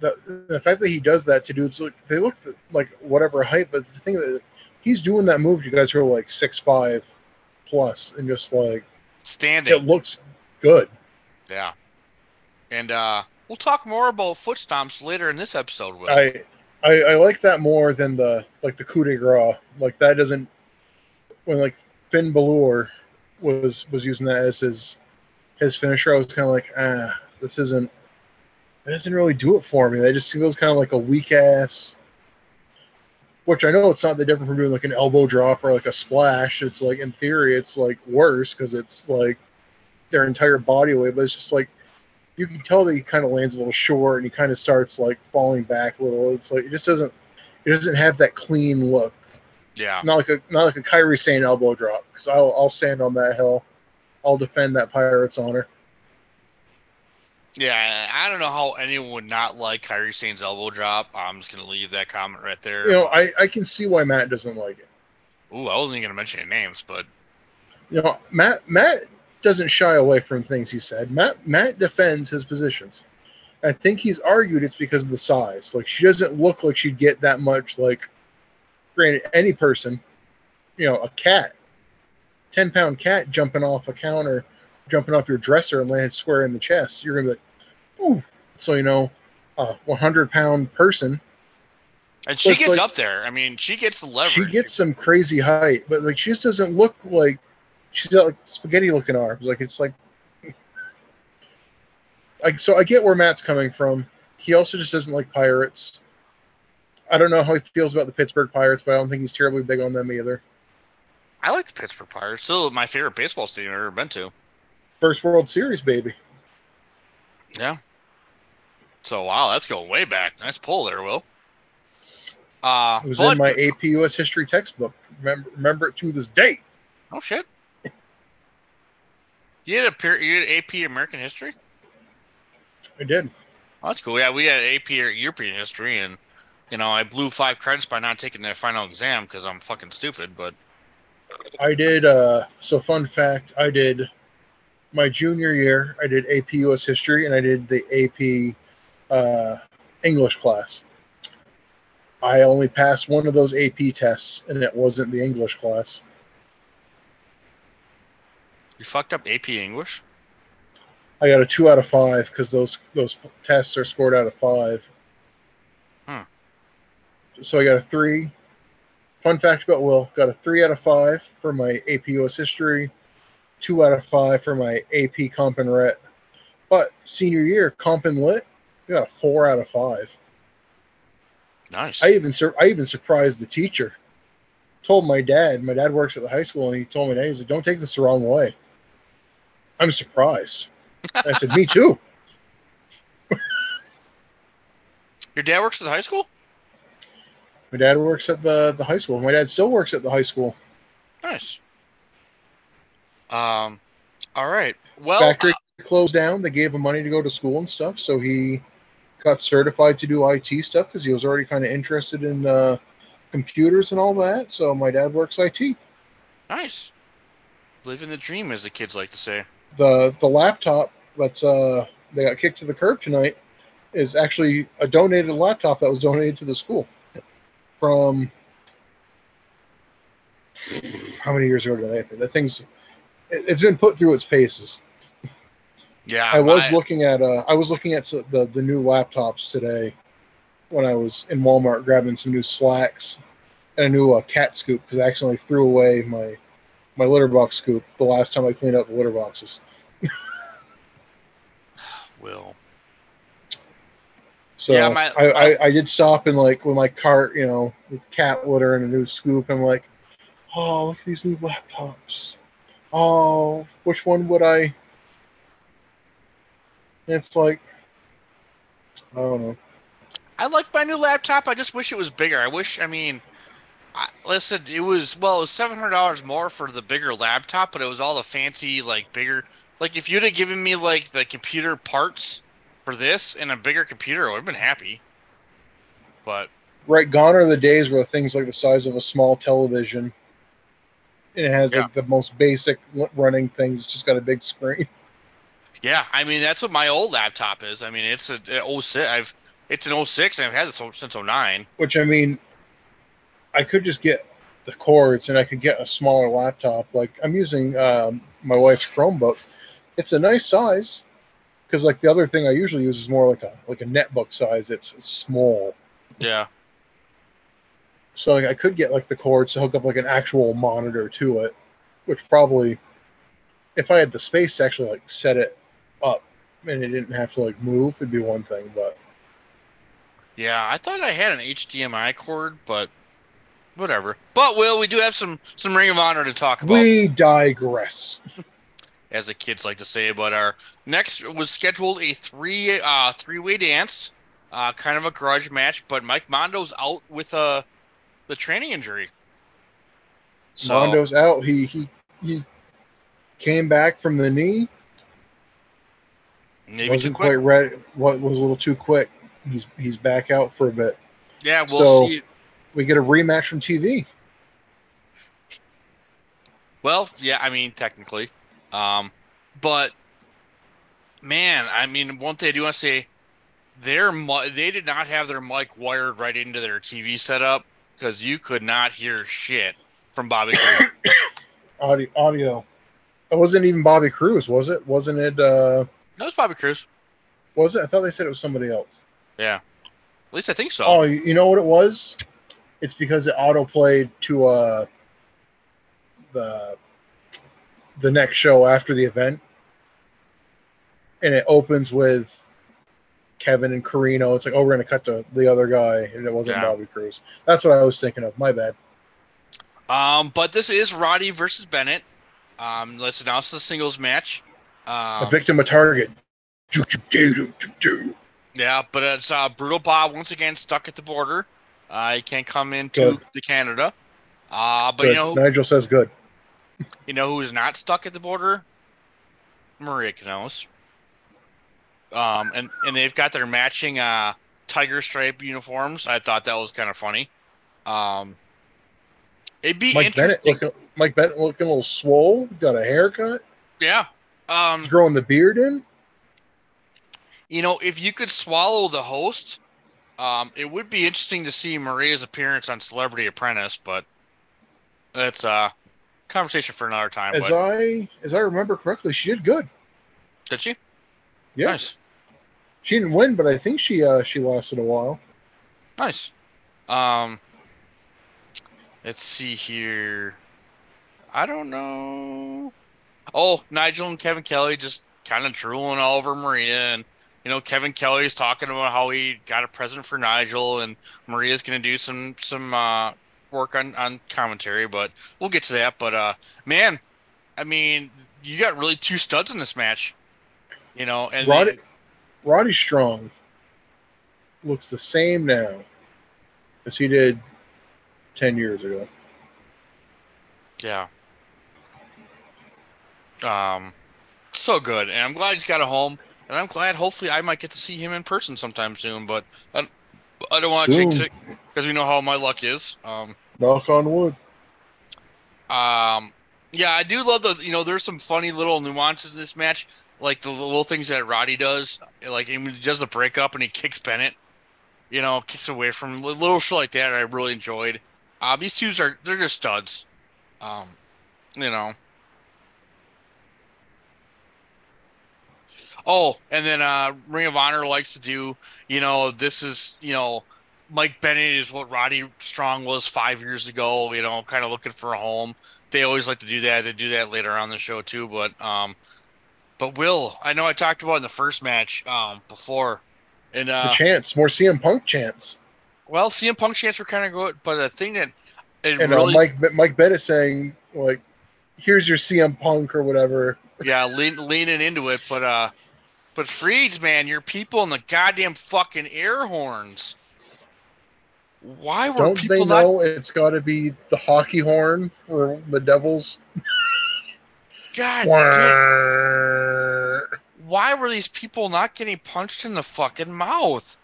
the the fact that he does that to dudes like they look like whatever height, but the thing that he's doing that move to guys who are like six five plus, and just like Standing. it looks good. Yeah. And uh we'll talk more about foot stomps later in this episode. Will. I, I I like that more than the like the coup de grace. Like that doesn't when like Finn Balor was was using that as his his finisher. I was kind of like, ah, this isn't. It doesn't really do it for me. That just feels kind of like a weak ass. Which I know it's not that different from doing like an elbow drop or like a splash. It's like in theory it's like worse because it's like their entire body weight, but it's just like you can tell that he kind of lands a little short and he kind of starts like falling back a little. It's like it just doesn't it doesn't have that clean look. yeah. Not like a not like a Kairi Sane elbow drop because I'll I'll stand on that hill. I'll defend that Pirates honor. Yeah, I don't know how anyone would not like Kairi Sane's elbow drop. I'm just gonna leave that comment right there. You know, I I can see why Matt doesn't like it. Ooh, I wasn't even gonna mention any names, but You know, Matt Matt doesn't shy away from things he said. Matt Matt defends his positions. I think he's argued it's because of the size. Like she doesn't look like she'd get that much. Like, granted, any person, you know, a cat, ten pound cat jumping off a counter jumping off your dresser and landing square in the chest. You're gonna be like, ooh. So you know, a 100 pound person, And she gets like- up there. I mean, she gets the leverage. she gets some crazy height, but like she just doesn't look like she's got like spaghetti looking arms. Like it's like, like so I get where Matt's coming from. He also just doesn't like pirates. I don't know how he feels about the Pittsburgh Pirates, but I don't think he's terribly big on them either. I like the Pittsburgh Pirates. Still my favorite baseball stadium I've ever been to. First World Series, baby. Yeah. So wow, that's going way back. Nice pull there, Will. Uh, It was in my AP US history textbook. Remember, remember it to this day. oh shit. You had a per- you had AP American history. I did. Oh, that's cool. Yeah, we had AP European history, and you know I blew five credits by not taking the final exam because I'm fucking stupid. But I did. Uh, so fun fact: I did my junior year. I did AP US history, and I did the AP uh, English class. I only passed one of those AP tests, and it wasn't the English class. You fucked up AP English. I got a two out of five because those those tests are scored out of five. Hmm. So I got a three. Fun fact about Will: got a three out of five for my AP US history, two out of five for my AP Comp and Ret. But senior year Comp and Lit, I got a four out of five. Nice. I even sur- I even surprised the teacher. Told my dad. My dad works at the high school, and he told me that he's like, "Don't take this the wrong way." I'm surprised. I said, "Me too." Your dad works at the high school. My dad works at the the high school. My dad still works at the high school. Nice. Um. All right. Well, Factory closed down. They gave him money to go to school and stuff, so he got certified to do IT stuff because he was already kind of interested in uh, computers and all that. So my dad works IT. nice. Living the dream, as the kids like to say. The the laptop that's uh they got kicked to the curb tonight is actually a donated laptop that was donated to the school from how many years ago did that? That thing's it, it's been put through its paces. Yeah, I was my- looking at uh, I was looking at the the new laptops today when I was in Walmart grabbing some new slacks and a new uh, cat scoop because I accidentally threw away my my litter box scoop the last time I cleaned out the litter boxes. Will. So Yeah, my- I, I I did stop and like with my cart, you know, with cat litter and a new scoop. I'm like, oh, look at these new laptops. Oh, which one would I? It's like, I don't know. I like my new laptop. I just wish it was bigger. I wish. I mean, I, listen, it was well, it was seven hundred dollars more for the bigger laptop, but it was all the fancy, like bigger. Like if you'd have given me like the computer parts for this and a bigger computer, I would have been happy. But Right, gone are the days where things like the size of a small television. And it has Yeah. like the most basic running things. It's just got a big screen. yeah, I mean that's what my old laptop is. I mean it's a, a 06. I've it's an 06 and I've had this since 09. Which I mean, I could just get the cords and I could get a smaller laptop. Like I'm using um, my wife's Chromebook. It's a nice size because like the other thing I usually use is more like a like a netbook size. It's, it's small. Yeah. So like, I could get like the cords to hook up like an actual monitor to it, which probably, if I had the space to actually like set it up and it didn't have to like move, it'd be one thing. But Yeah, I thought I had an HDMI cord, but whatever. But Will, we do have some some Ring of Honor to talk about. we digress. as the kids like to say. But our next was scheduled a three uh three way dance, uh kind of a grudge match. But Mike Mondo's out with uh the training injury. So Mondo's out. He he he came back from the knee. maybe wasn't quick. quite ready. What was a little too quick. He's he's back out for a bit. Yeah, we'll So- see. We get a rematch from TV. Well, yeah, I mean technically, um, but man, I mean one thing I do want to say, their they did not have their mic wired right into their TV setup because you could not hear shit from Bobby. Audio audio. It wasn't even Bobby Cruz, was it? Wasn't it? uh That was Bobby Cruz. Was it? I thought they said it was somebody else. Yeah. At least I think so. Oh, you know what it was? It's because it auto played to uh the the next show after the event, and it opens with Kevin and Corino. It's like, oh, we're gonna cut to the other guy, and it wasn't Yeah. Bobby Cruz. That's what I was thinking of. My bad. Um, but this is Roddy versus Bennett. Um, let's announce the singles match. A Um, victim of target. Yeah, but it's uh, Brutal Bob once again stuck at the border. Uh, he can't come into the Canada. Uh, but Good. you know, Nigel says good. you know who's not stuck at the border? Maria Kanellis. Um, and and they've got their matching uh tiger stripe uniforms. I thought that was kind of funny. Um, it'd be Mike Bennett interesting. looking, Mike Bennett looking a little swole. Got a haircut. yeah. Um, growing the beard in. You know, if you could swallow the host, um, it would be interesting to see Maria's appearance on Celebrity Apprentice, but that's a conversation for another time. As But I as I remember correctly, she did good. did she? Yeah, Nice, she didn't win, but I think she uh she lasted a while. nice. Um, let's see here. I don't know. Oh, Nigel and Kevin Kelly just kind of drooling all over Maria, and you know Kevin Kelly's talking about how he got a present for Nigel, and Maria's gonna do some some uh, work on on commentary, but we'll get to that. But uh, man, I mean, you got really two studs in this match, you know, and Roddy, they- Roddy Strong looks the same now as he did ten years ago. Yeah. Um, so good, and I'm glad he's got a home, and I'm glad. Hopefully, I might get to see him in person sometime soon. But I, I don't want to jinx it because we know how my luck is. Um, Knock on wood. um, yeah, I do love the. You know, there's some funny little nuances in this match, like the little things that Roddy does, like he does the breakup and he kicks Bennett. You know, kicks away from little shit like that. I really enjoyed. Uh, these two are they're just studs. Um, you know. Oh, and then uh Ring of Honor likes to do, you know, this is, you know, Mike Bennett is what Roddy Strong was five years ago, you know, kind of looking for a home. They always like to do that. They do that later on the show too, but um but Will, I know I talked about in the first match um before. And The uh chance, more CM Punk chance, well, CM Punk chants were kind of good, but the thing that it and uh, Mike Mike Bennett saying like, "Here's your CM Punk" or whatever. yeah, lean, leaning into it, but uh, but Freeds, man, your people in the goddamn fucking air horns. Why were Don't people they not? know it's got to be the hockey horn for the Devils? God why were these people not getting punched in the fucking mouth?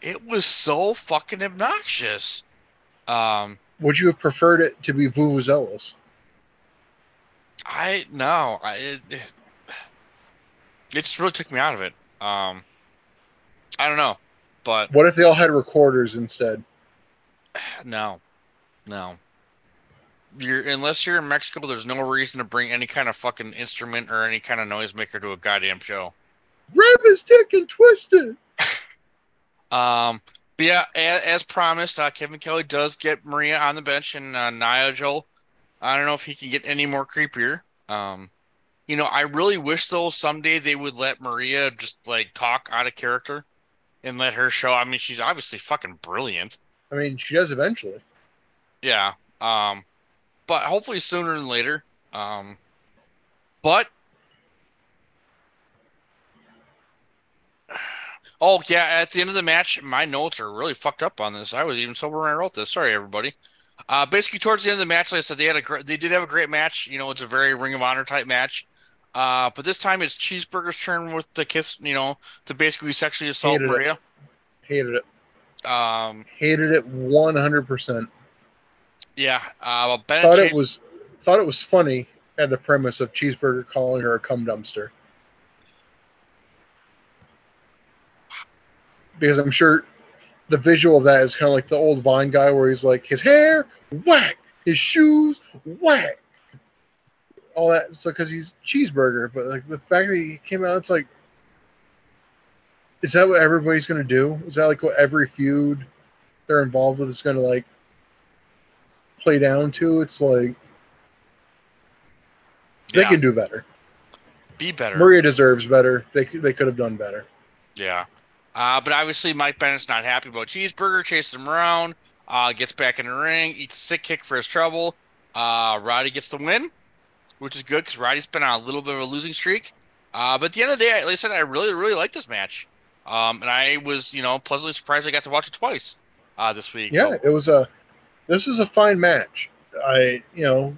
It was so fucking obnoxious. Um, Would you have preferred it to be vuvuzelas? I no, I it, it just really took me out of it. Um, I don't know, but What if they all had recorders instead? No, no. You're unless you're in Mexico, there's no reason to bring any kind of fucking instrument or any kind of noisemaker to a goddamn show. Grab his dick and twist it. Um, but yeah, as, as promised, uh, Kevin Kelly does get Maria on the bench, and uh, Nigel. I don't know if he can get any more creepier. Um, you know, I really wish though someday they would let Maria just like talk out of character and let her show. I mean, she's obviously fucking brilliant. I mean, she does eventually. Yeah. Um, but hopefully sooner than later. Um, but oh yeah, at the end of the match, my notes are really fucked up on this. I was even sober when I wrote this. Sorry, everybody. Uh, basically towards the end of the match, like I said, they had a great, they did have a great match. You know, it's a very Ring of Honor type match. Uh, but this time it's Cheeseburger's turn with the kiss. You know, to basically sexually assault Hated it. Maria. Hated it. Um, Hated it 100%. yeah. Uh, well, Bennett Thought it was thought it was funny at the premise of Cheeseburger calling her a cum dumpster. Because I'm sure the visual of that is kind of like the old Vine guy where he's like his hair whack, his shoes whack. All that. So because he's cheeseburger, but like the fact that he came out, it's like, is that what everybody's gonna do? Is that like what every feud they're involved with is gonna like play down to? It's like they Yeah. can do better. Be better. Maria deserves better. They could- they could have done better. Yeah. Uh, but obviously, Mike Bennett's not happy about Cheeseburger, chases him around, uh, gets back in the ring, eats a sick kick for his trouble. Uh, Roddy gets the win, which is good because Roddy's been on a little bit of a losing streak. Uh, but at the end of the day, like I said, I really, really like this match. Um, and I was, you know, pleasantly surprised I got to watch it twice uh, this week. Yeah, it was a this was a fine match. I you know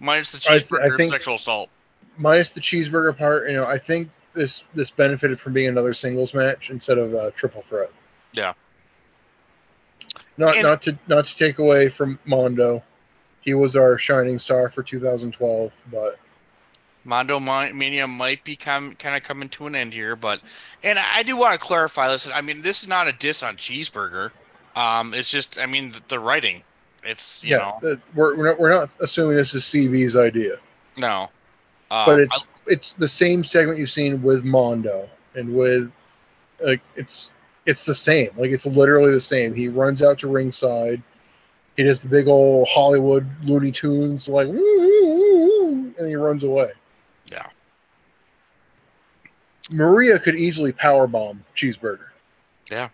Minus the I- I cheeseburger think- sexual assault. minus the cheeseburger part, you know, I think this this benefited from being another singles match instead of a triple threat. Yeah. Not And- not to not to take away from Mondo, he was our shining star for 2012, but Mondo Mania might be com- kind of coming to an end here, but and I do want to clarify. Listen, I mean, this is not a diss on Cheeseburger. Um, it's just, I mean, the, the writing. It's you yeah, know, the- we're we're not, we're not assuming this is CB's idea, no. Uh, but it's it's the same segment you've seen with Mondo and with like it's it's the same. Like it's literally the same. He runs out to ringside. He does the big old Hollywood Looney Tunes like "Woo, woo, woo," and he runs away. Yeah. Maria could easily power bomb Cheeseburger. Yeah.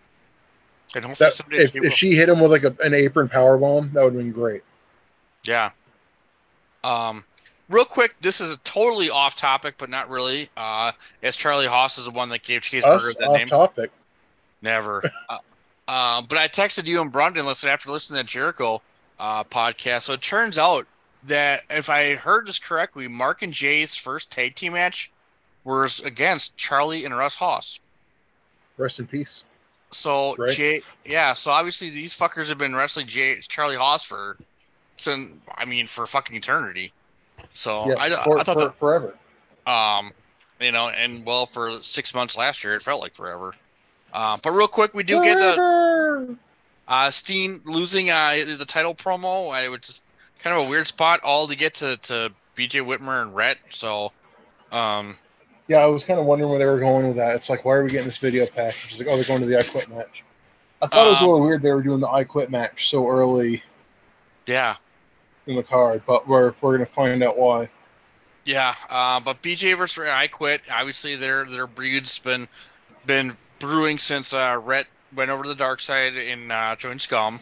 And hopefully That, someday if, she if she hit him with like a, an apron power bomb, that would have been great. Yeah. Um, real quick, this is a totally off topic, but not really. Uh, as Charlie Haas is the one that gave Cheeseburger Us that off name. topic. Never. uh, uh, but I texted you and Brandon listen after listening to Jericho uh, podcast. So it turns out that if I heard this correctly, Mark and Jay's first tag team match was against Charlie and Russ Haas. Rest in peace. So Right. Jay, yeah. So obviously these fuckers have been wrestling Jay Charlie Haas for, since I mean for fucking eternity. So yeah, I, for, I thought for- that forever. um, you know, and well, for six months last year, it felt like forever. Uh, but real quick, we do get the Forever. uh, Steen losing uh, the title promo. I was just kind of a weird spot, all to get to, to BJ Whitmer and Rhett. So, um, Yeah, I was kind of wondering where they were going with that. It's like, why are we getting this video package? It's like, oh, they're going to the I Quit match. I thought it was a Um, little weird they were doing the I Quit match so early yeah, in the card, but we're we're gonna find out why. yeah. Uh, but BJ versus I quit. Obviously, their their breed's been been brewing since uh, Rhett went over to the dark side and uh, joined Scum.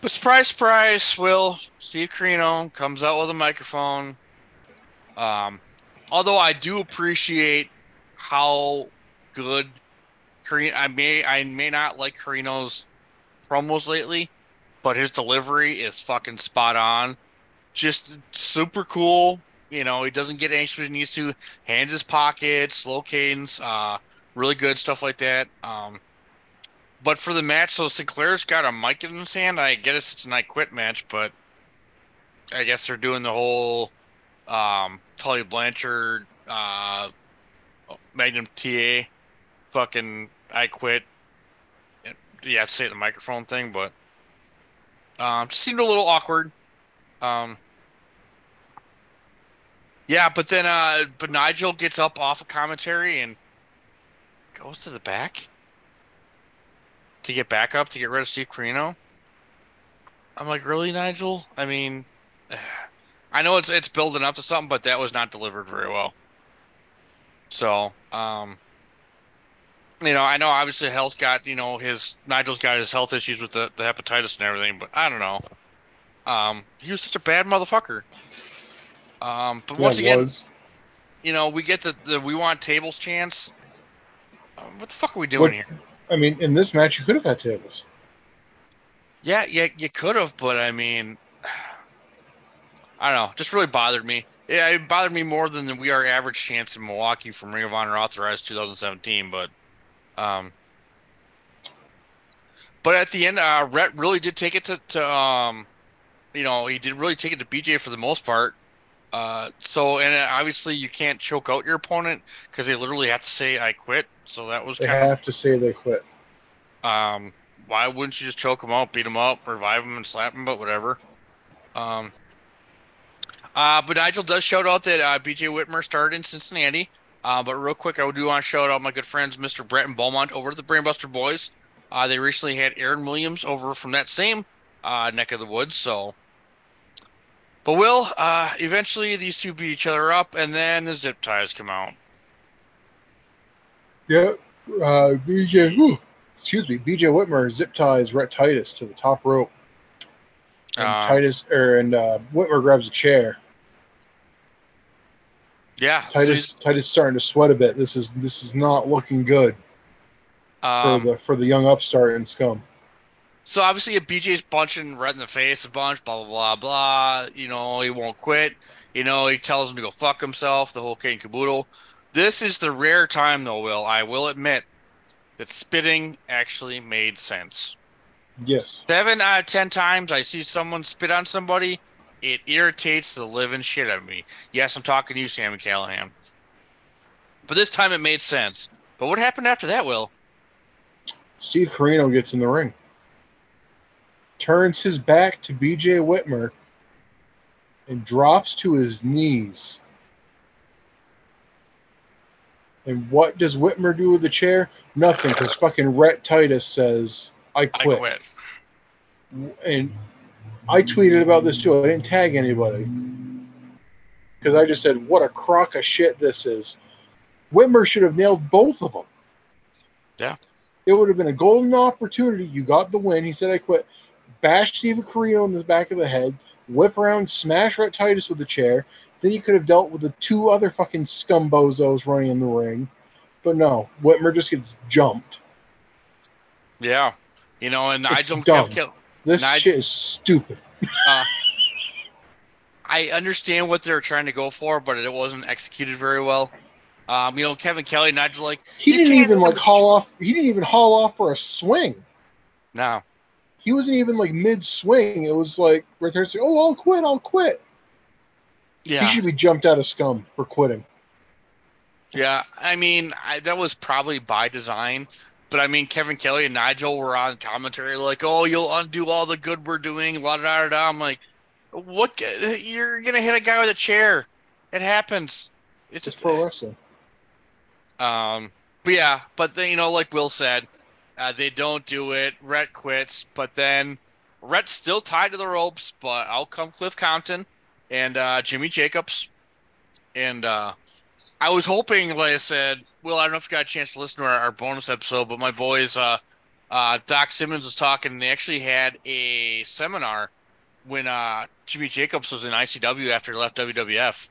But surprise, surprise, Will Steve Corino comes out with a microphone. Um, although I do appreciate how good Corino. I may I may not like Corino's promos lately, but his delivery is fucking spot on. Just super cool. You know, he doesn't get anxious when he needs to. Hands his pockets, slow cadence, uh, really good stuff like that. Um, but for the match, so Sinclair's got a mic in his hand. I guess it's an I quit match, but I guess they're doing the whole um, Tully Blanchard, uh, Magnum TA, fucking I quit. You have to say the microphone thing, but um, just seemed a little awkward. Um, yeah, but then uh, but Nigel gets up off of commentary and goes to the back to get back up to get rid of Steve Corino. I'm like, really, Nigel? I mean, I know it's it's building up to something, but that was not delivered very well. So, um, you know, I know obviously Hell's got you know his Nigel's got his health issues with the, the hepatitis and everything, but I don't know. Um, he was such a bad motherfucker. Um, but once Yeah, it again, was. you know, we get the, the we want tables chance. Um, what the fuck are we doing What- here? I mean, in this match, you could have got tables. Yeah, yeah, you could have, but I mean, I don't know. Just really bothered me. Yeah, it bothered me more than the We Are Average chance in Milwaukee from Ring of Honor authorized 2017. But, um, but at the end, uh, Rhett really did take it to, to um, you know, he did really take it to BJ for the most part. Uh, so and uh, obviously you can't choke out your opponent because they literally have to say "I quit." So that was They kind of have to say they quit. um, why wouldn't you just choke them out, beat them up, revive them, and slap them? But whatever. Um, Uh, but Nigel does shout out that uh, BJ Whitmer started in Cincinnati. Uh, but real quick, I do want to shout out my good friends, Mr. Brett and Beaumont, over at the Brainbuster Boys. Uh, they recently had Aaron Williams over from that same uh, neck of the woods. So, but Will, uh, eventually these two beat each other up, and then the zip ties come out. Yeah, uh, BJ, whew, excuse me, BJ Whitmer zip ties Rhett Titus to the top rope. And Um, Titus, or and uh, Whitmer grabs a chair. Yeah, Titus, he's- Titus starting to sweat a bit. This is this is not looking good for um, the for the young upstart and scum. So obviously, if BJ's punching Rhett in the face a bunch, blah blah blah blah. You know, he won't quit. You know, he tells him to go fuck himself. The whole kit and caboodle. This is the rare time, though. Will I will admit that spitting actually made sense. Yes, Seven out of ten times I see someone spit on somebody, it irritates the living shit out of me. Yes, I'm talking to you, Sami Callihan. But this time it made sense. But what happened after that, Will? Steve Corino gets in the ring, turns his back to BJ Whitmer, and drops to his knees. And what does Whitmer do with the chair? Nothing, because fucking Rhett Titus says, "I quit. I quit." And I tweeted about this too. I didn't tag anybody because I just said, "What a crock of shit this is." Whitmer should have nailed both of them. Yeah. It would have been a golden opportunity. You got the win. He said, "I quit." Bash Steve Corino in the back of the head, whip around, smash Rhett Titus with the chair. Then you could have dealt with the two other fucking scumbozos running in the ring. But no, Whitmer just gets jumped. Yeah. You know, and It's Nigel dumb. kill- This Nig- shit is stupid. I understand what they're trying to go for, but it wasn't executed very well. Um, you know, Kevin Kelly, Nigel, like, He didn't even like haul off. He didn't even haul off for a swing. no. He wasn't even like mid swing. It was like right there. saying, Oh, I'll quit. I'll quit. Yeah. He should be jumped out of scum for quitting. Yeah. I mean, I, that was probably by design. But I mean, Kevin Kelly and Nigel were on commentary like, oh, you'll undo all the good we're doing. La da da da. I'm like, what? You're going to hit a guy with a chair. It happens. It's, It's pro wrestling. Um, but yeah, but then you know, like Will said, uh, they don't do it. Rhett quits, but then Rhett's still tied to the ropes. But out come Cliff Compton and uh, Jimmy Jacobs, and uh, I was hoping, like I said, Will, I don't know if you got a chance to listen to our, our bonus episode, but my boys, uh, uh, Doc Simmons was talking, and they actually had a seminar when uh, Jimmy Jacobs was in ICW after he left WWF,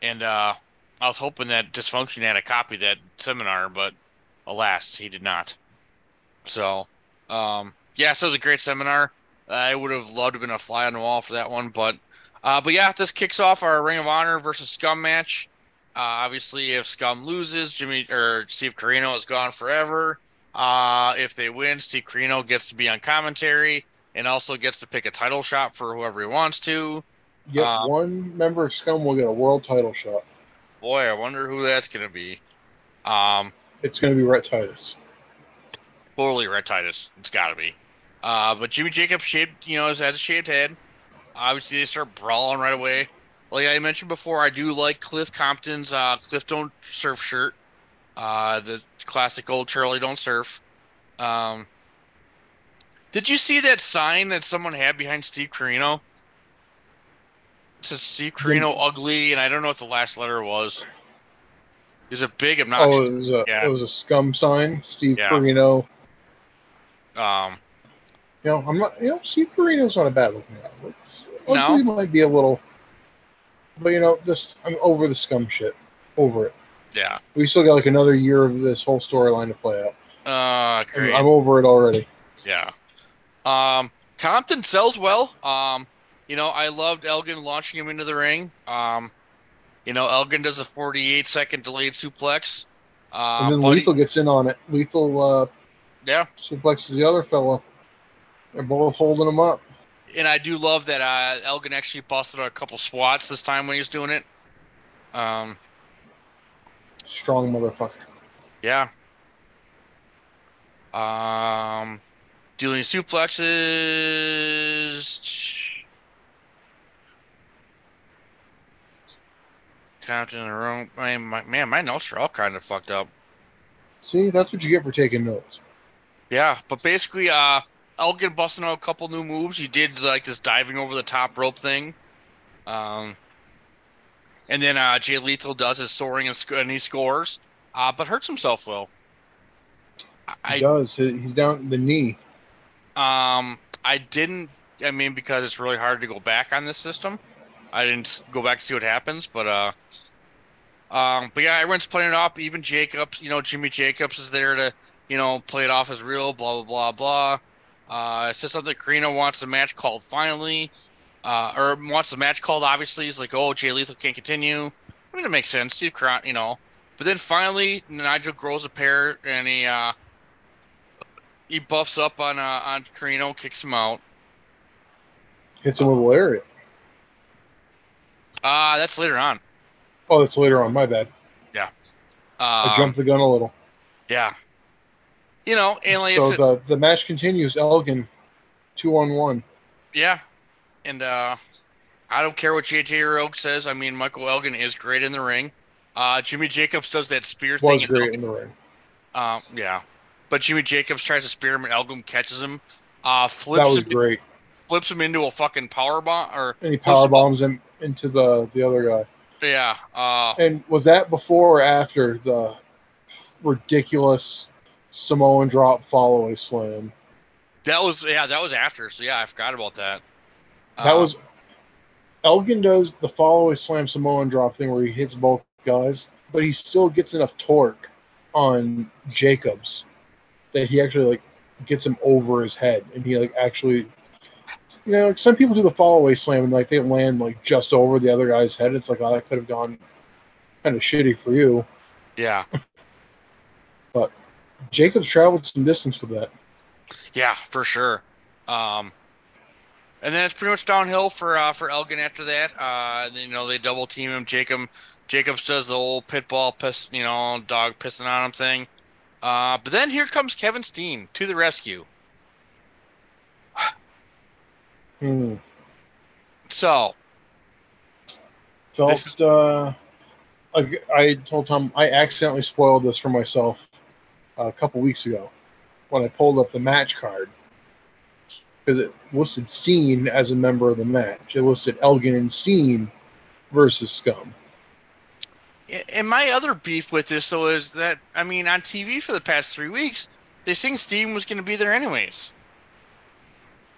and uh, I was hoping that Dysfunction had a copy of that seminar, but alas, he did not. So, um, yeah, so it was a great seminar. I would have loved to have been a fly on the wall for that one, but, uh, but yeah, this kicks off our Ring of Honor versus Scum match. Uh, obviously, if Scum loses, Jimmy or Steve Corino is gone forever. Uh, if they win, Steve Corino gets to be on commentary and also gets to pick a title shot for whoever he wants to. Yet Um, one member of scum will get a world title shot. Boy, I wonder who that's going to be. Um, It's going to be Rhett Titus. Totally Rhett Titus. It's got to be. Uh, but Jimmy Jacobs shaved, you know, has a shaved head. Obviously, they start brawling right away. Like I mentioned before, I do like Cliff Compton's uh, Cliff Don't Surf shirt. Uh, the classic old Charlie Don't Surf. Um, did you see that sign that someone had behind Steve Corino? It says Steve Corino ugly, and I don't know what the last letter was. It's a big Oh, obnoxious. it was a Yeah. it was a scum sign. Steve Yeah. Corino. um, You know, I'm not. You know, Steve Corino's not a bad looking guy. It's- No. Might be a little, but you know, this I'm over the scum shit. Over it. yeah. We still got like another year of this whole storyline to play out. Uh, I'm, crazy. I'm over it already. Yeah. Um, Compton sells well. Um, you know, I loved Elgin launching him into the ring. Um, you know, Elgin does a 48 second delayed suplex. Uh, and then Buddy- Lethal gets in on it. Lethal uh, yeah, suplexes the other fella. They're both holding him up. And I do love that uh, Elgin actually busted a couple swats this time when he was doing it. Um, Strong motherfucker. yeah. Um, doing suplexes. In the room. I, my, man, my notes are all kind of fucked up. See, that's what you get for taking notes. Yeah, but basically, uh, Elgin busting out a couple new moves. He did like this diving over the top rope thing. Um, and then uh, Jay Lethal does his soaring and, sc- and he scores, uh, but hurts himself. He I does. He's down the knee. um I didn't. I mean, because it's really hard to go back on this system. I didn't go back to see what happens, but uh, um, but yeah, everyone's playing it up. Even Jacobs, you know, Jimmy Jacobs is there to, you know, play it off as real. Blah blah blah blah. Uh, it says something. Corino wants the match called finally, uh, or wants the match called. Obviously, he's like, oh, Jay Lethal can't continue. I mean, it makes sense. Steve Cron, you know. But then finally, Nigel grows a pair and he uh he buffs up on uh on Corino, kicks him out. Hits him with a lariat. Uh that's later on. Oh, that's later on. My bad. I Uh, I jumped the gun a little. yeah. You know, and like So said, the, the match continues. Elgin, two on one. yeah. And uh I don't care what JJ Rogue says. I mean, Michael Elgin is great in the ring. Uh Jimmy Jacobs does that spear thing. Was and great in the ring. Um, yeah. But Jimmy Jacobs tries to spear him and Elgin catches him. Uh, flips That was him, great. flips him into a fucking power bomb. Or And he power him- bombs him into the the other guy. Yeah. Uh, And was that before or after the ridiculous Samoan drop fallaway slam? that was yeah, that was after. So yeah, I forgot about that. That Uh, was Elgin does the fallaway slam Samoan drop thing where he hits both guys, but he still gets enough torque on Jacobs that he actually like gets him over his head and he like actually you know, like, some people do the fallaway slam and like they land like just over the other guy's head. It's like, oh, that could have gone kind of shitty for you. yeah, Jacobs traveled some distance with that. yeah, for sure. Um, and then it's pretty much downhill for uh, for Elgin after that. Uh, you know they double team him. Jacob Jacobs does the old pitball piss, you know, dog pissing on him thing. Uh, but then here comes Kevin Steen to the rescue. Hmm. So Felt This is- uh, I, I told Tom I accidentally spoiled this for myself a couple weeks ago when I pulled up the match card because it listed Steen as a member of the match. It listed Elgin and Steen versus Scum. And my other beef with this though is that I mean on TV for the past three weeks they think Steen was going to be there anyways.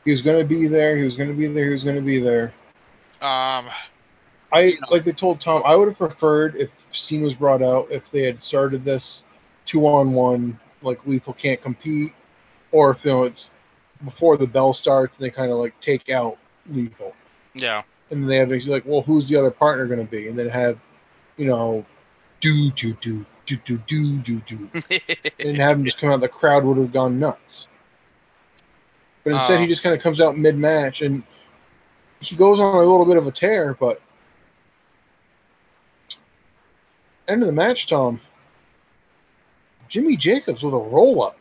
He was going to be there. He was going to be there. He was going to be there. Um, I You know. like I told Tom I would have preferred if Steen was brought out if they had started this two on one like Lethal can't compete, or if you know it's before the bell starts and they kind of like take out Lethal yeah, and then they have like well who's the other partner going to be and then have you know do do do do do do do do and have him just come out the crowd would have gone nuts. But instead, Oh. he um. just kind of comes out mid match and he goes on a little bit of a tear. But end of the match, Tom. Jimmy Jacobs with a roll up.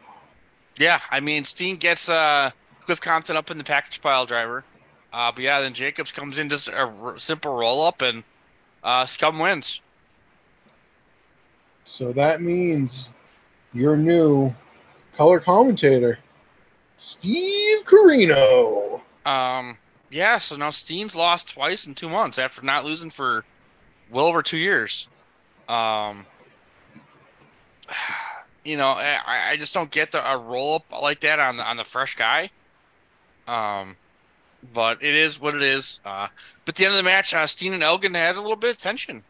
yeah. I mean Steen gets uh Cliff Compton up in the package pile driver. Uh, but yeah, then Jacobs comes in just a r- simple roll up and uh, Scum wins. So that means your new color commentator, Steve Corino. Um, yeah. So now Steen's lost twice in two months after not losing for well over two years. Um, you know, I, I just don't get the a roll up like that on the on the fresh guy. Um, but it is what it is. Uh, but at the end of the match, uh, Steen and Elgin had a little bit of tension.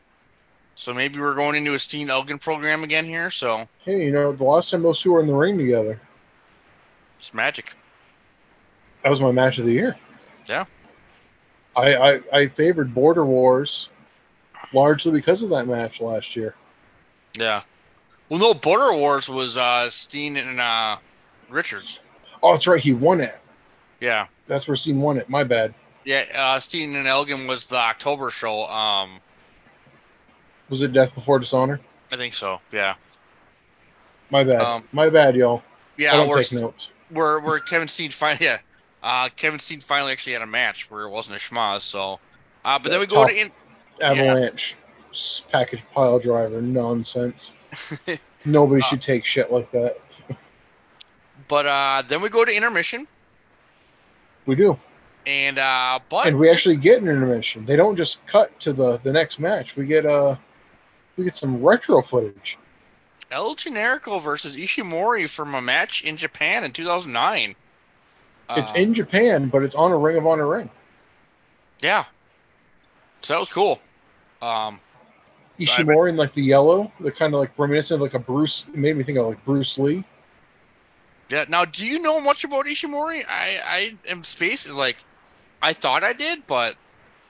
So maybe we're going into a Steen Elgin program again here. So Hey, you know, the last time those two were in the ring together, it's magic. that was my match of the year. Yeah. I, I, I favored Border Wars largely because of that match last year. Yeah. Well, no, Border Wars was uh, Steen and uh, Richards. Oh, that's right. He won it. Yeah. That's where Steen won it. My bad. Yeah, uh, Steen and Elgin was the October show. Um, Was it Death Before Dishonor? I think so. Yeah, My bad. Um, My bad, y'all. I yeah. don't Where, take notes. where where Kevin Steen finally, yeah, uh, Kevin Steen finally actually had a match where it wasn't a schmaz. So, uh, but then we go to in, Avalanche. s- package pile driver nonsense. Nobody should take shit like that. But uh, then we go to intermission, We do, and uh, but and we actually get an intermission. They don't just cut to the the next match. We get uh, we get some retro footage. El Generico versus Ishimori from a match in Japan in 2009. It's Uh, in Japan, but it's on a Ring of Honor ring. Yeah. So that was cool. Um, Ishimori in like the yellow, the kind of like reminiscent of like a Bruce. It made me think of like Bruce Lee. yeah. Now, do you know much about Ishimori? I I am spacing like I thought I did, but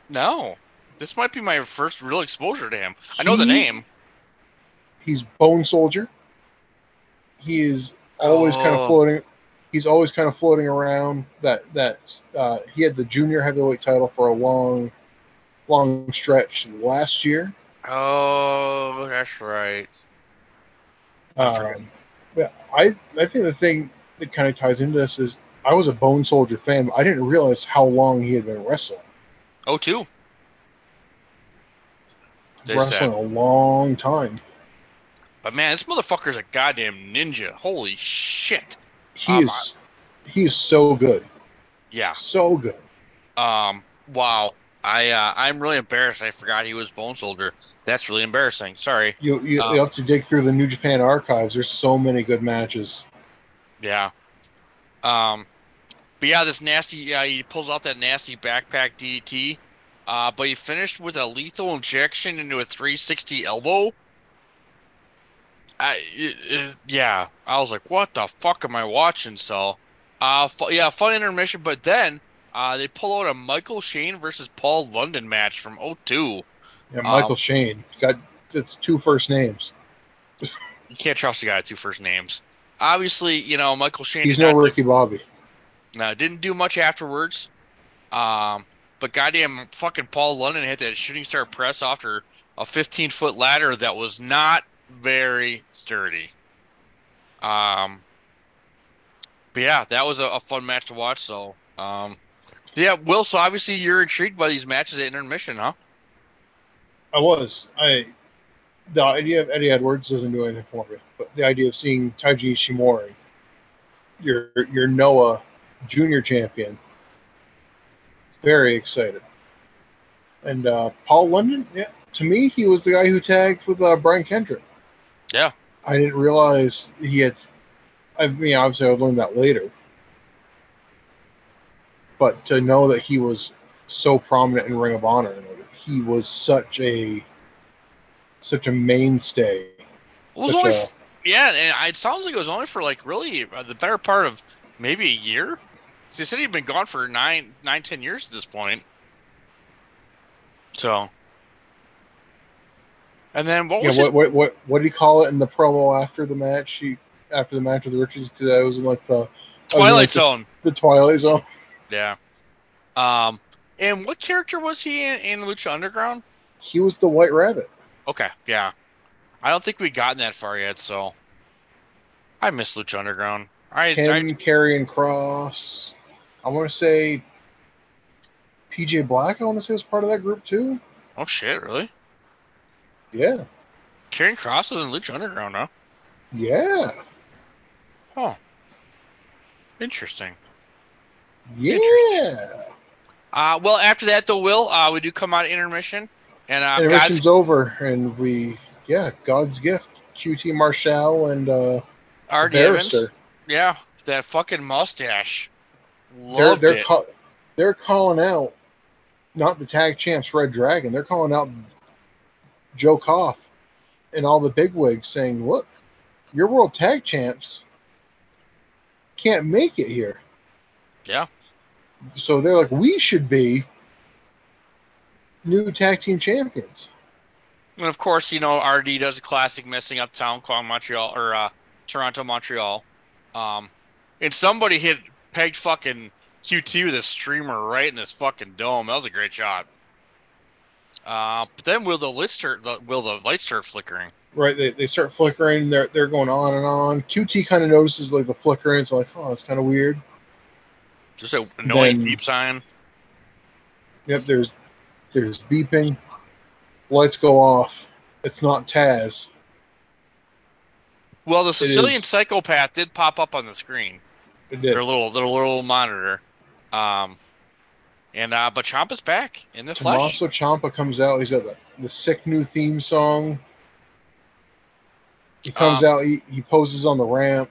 no. This might be my first real exposure to him. I know the name. He's Bone Soldier. He is always kind Oh. of floating. He's always kind of floating around. That that uh, he had the junior heavyweight title for a long, long stretch last year. Oh, that's right. I. Um, yeah, I I think the thing that kind of ties into this is I was a Bone Soldier fan. But I didn't realize how long he had been wrestling. Oh, two. They wrestling said. a long time. But man, this motherfucker's a goddamn ninja. Holy shit. He Um, is he's so good, Yeah. so good. Um. Wow. I uh, I'm really embarrassed. I forgot he was Bone Soldier. That's really embarrassing. Sorry. You you, Um, you have to dig through the New Japan archives. There's so many good matches. Yeah. Um. But yeah, this nasty. Yeah, he pulls out that nasty backpack DDT. Uh, but he finished with a lethal injection into a 360 elbow. I it- it- yeah, I was like, what the fuck am I watching? So, uh, fu- yeah, fun intermission. But then, uh, they pull out a Michael Shane versus Paul London match from 02. Yeah, Michael Um, Shane got it's two first names. You can't trust a guy with two first names. Obviously, you know Michael Shane. He's no not- Ricky Bobby. No, didn't do much afterwards. Um, but goddamn, fucking Paul London hit that shooting star press after a 15 foot ladder that was not very sturdy. Um, but yeah, that was a, a fun match to watch. So, um, yeah, Will. So obviously you're intrigued by these matches at intermission, huh? I was. I the idea of Eddie Edwards doesn't do anything for me, but the idea of seeing Taiji Ishimori, your your Noah Junior champion, very excited. And uh, Paul London, yeah, to me, he was the guy who tagged with uh, Brian Kendrick. Yeah. I didn't realize he had. I mean, obviously, I learned that later. But to know that he was so prominent in Ring of Honor, he was such a such a mainstay. It was such only, a- f- yeah, and it sounds like it was only for like really uh, the better part of maybe a year. They said he'd been gone for nine, nine, ten years at this point. So, and then what yeah, was what, his, what what what did he call it in the promo after the match? He after the match with the Richards today was in like the I Twilight like, the- Zone? The, Twilight Zone. Yeah. Um, and what character was he in, in Lucha Underground? He was the White Rabbit. Okay, yeah. I don't think we've gotten that far yet, so I miss Lucha Underground. I, Him, I Karrion Cross. I want to say PJ Black. I want to say was part of that group too. oh shit, really? Yeah, Karrion Cross was in Lucha Underground, huh? yeah, Oh, interesting. Yeah. Uh, well, after that, though, Will, uh, we do come out of intermission, and uh, Intermission's God's over, and we yeah, God's gift. QT Marshall and uh, RD Evans, yeah, that fucking mustache, They're they're it. ca- they're calling out not the tag champs Red Dragon. They're calling out Joe Koff and all the bigwigs, saying, "Look, your world tag champs can't make it here." Yeah. So they're like, "We should be new tag team champions." and of course, you know, RD does a classic messing up town called Montreal or uh, Toronto, Montreal. Um, and somebody hit pegged fucking QT with a streamer right in this fucking dome. That was a great shot. Uh, but then will the lights start? The, will the lights start flickering? Right? They, they start flickering. They're they're going on and on. QT kind of notices like the flickering. It's like, oh, it's kind of weird. Just a annoying Then- beep sign. Yep. There's there's beeping. lights go off. It's not Taz. Well, the Sicilian psychopath did pop up on the screen. It did. Their little their little monitor. Um, and uh, but Ciampa's back in the flesh. Tommaso Ciampa comes out. He's got the, the sick new theme song. He comes Um, out. He, he poses on the ramp.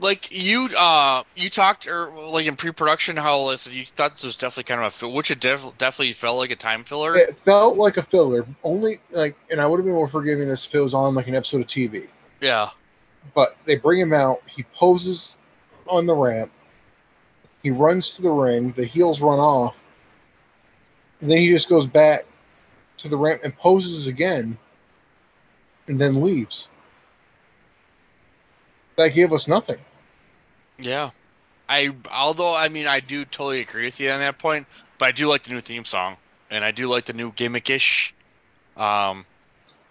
Like you, uh, you talked or like in pre-production how listen, you thought this was definitely kind of a fill, which it def- definitely felt like a time filler. It felt like a filler. Only like, and I would have been more forgiving this if it was on like an episode of TV. yeah, But they bring him out. He poses on the ramp. He runs to the ring. The heels run off. And then he just goes back to the ramp and poses again, and then leaves. That gave us nothing. Yeah. I although I mean I do totally agree with you on that point, but I do like the new theme song and I do like the new gimmickish. Um,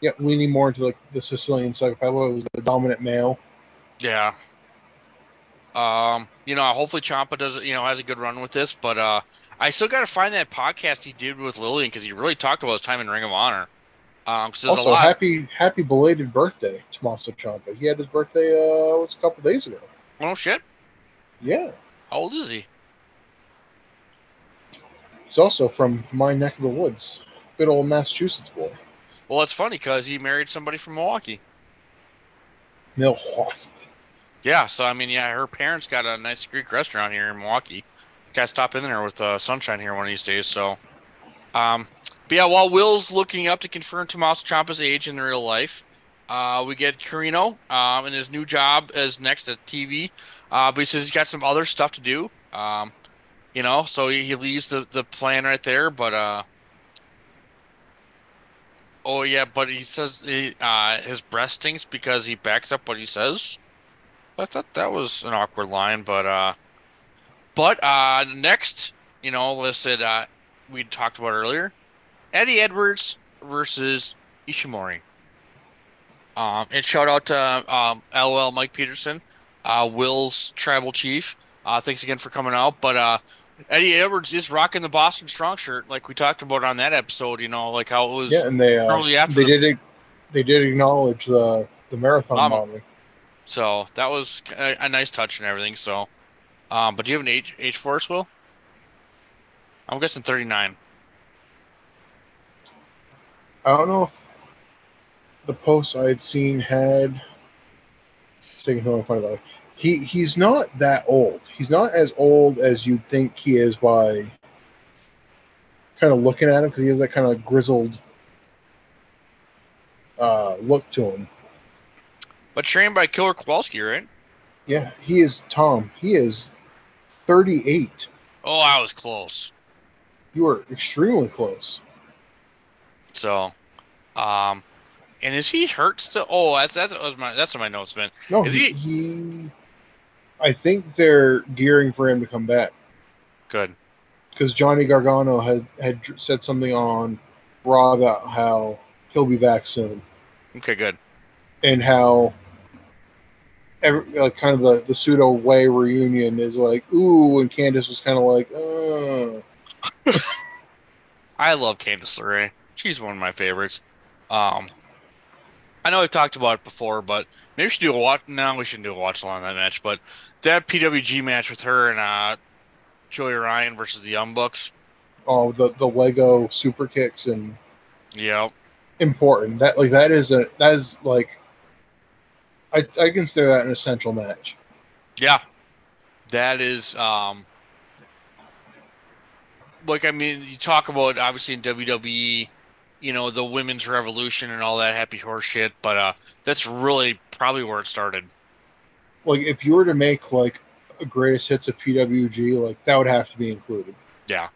Yeah, leaning more into like the Sicilian psychopath. What was the dominant male? Yeah. Um, you know, hopefully Ciampa does you know has a good run with this, but uh I still got to find that podcast he did with Lillian because he really talked about his time in Ring of Honor. Um, because there's Also, a lot. happy happy belated birthday, Tommaso Ciampa. He had his birthday uh what's a couple days ago. Oh shit! Yeah, How old is he? he's also from my neck of the woods. Good old Massachusetts boy. Well, it's funny because he married somebody from Milwaukee. Milwaukee. Yeah, so I mean, yeah, her parents got a nice Greek restaurant here in Milwaukee. Got to stop in there with uh, sunshine here one of these days. So, um, but yeah, while Will's looking up to confirm Tommaso Ciampa's age in real life, uh, we get Corino um, in his new job as next at TV. Uh, but he says he's got some other stuff to do. Um, you know, so he, he leaves the, the plan right there. But uh, oh yeah, but he says he, uh, his breast stinks because he backs up what he says. I thought that was an awkward line, but uh, but uh, next, you know, listed uh, we talked about earlier, Eddie Edwards versus Ishimori. Um, and shout out to um, LOL Mike Peterson, uh, Will's tribal chief. Uh, thanks again for coming out. But uh, Eddie Edwards is rocking the Boston Strong shirt, like we talked about on that episode. You know, like how it was Yeah, and they uh, early after they the- did they did acknowledge the the marathon modeling. So that was a, a nice touch and everything. So, um, but do you have an age age for us, Will? I'm guessing 39. I don't know if the post I had seen had taking him in front of it. He he's not that old. He's not as old as you'd think he is by kind of looking at him because he has that kind of grizzled uh, look to him. But trained by Killer Kowalski, right? Yeah, he is Tom. He is 38. Oh, I was close. You were extremely close. So, um, and is he hurt still? Oh, that's that's what was my that's what my notes meant. No, Is he, he-. I think they're gearing for him to come back. Good. because Johnny Gargano had had said something on Raw about how he'll be back soon Okay, good. and how every, like kind of the the pseudo way reunion is like ooh and Candice was kind of like uh I love Candice LeRae. She's one of my favorites. Um, I know we've talked about it before, but maybe we should do a watch. No, we shouldn't do a watch along that match. But that PWG match with her and uh, Joey Ryan versus the Young Bucks. oh the the Lego super kicks and Yeah, important that like that is a that is like I I consider that an essential match. yeah, that is um, like I mean, you talk about obviously in WWE, you know, the women's revolution and all that happy horse shit, but uh, that's really probably where it started. Like if you were to make like a greatest hits of PWG, like that would have to be included. Yeah.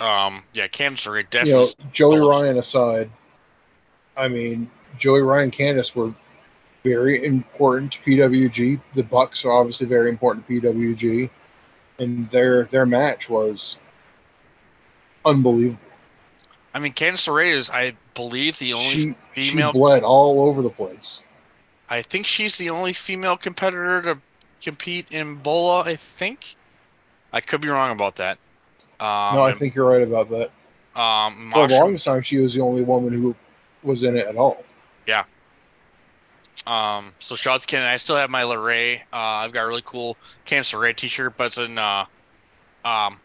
Um, yeah, Candice LeRae you definitely. know, Joey Ryan aside, I mean, Joey Ryan and Candice were very important to PWG. The Bucks are obviously very important to PWG, and their their match was unbelievable. I mean, Candice LeRae is, I believe, the only She, she female. bled all over the place. I think she's the only female competitor to compete in BOLA. I think. I could be wrong about that. Um, no, I and- think you're right about that. Um, For the longest time, she was the only woman who was in it at all. Yeah. Um, so shout out to Ken. I still have my LeRae. Uh, I've got a really cool Candice LeRae t-shirt, but it's in uh, um,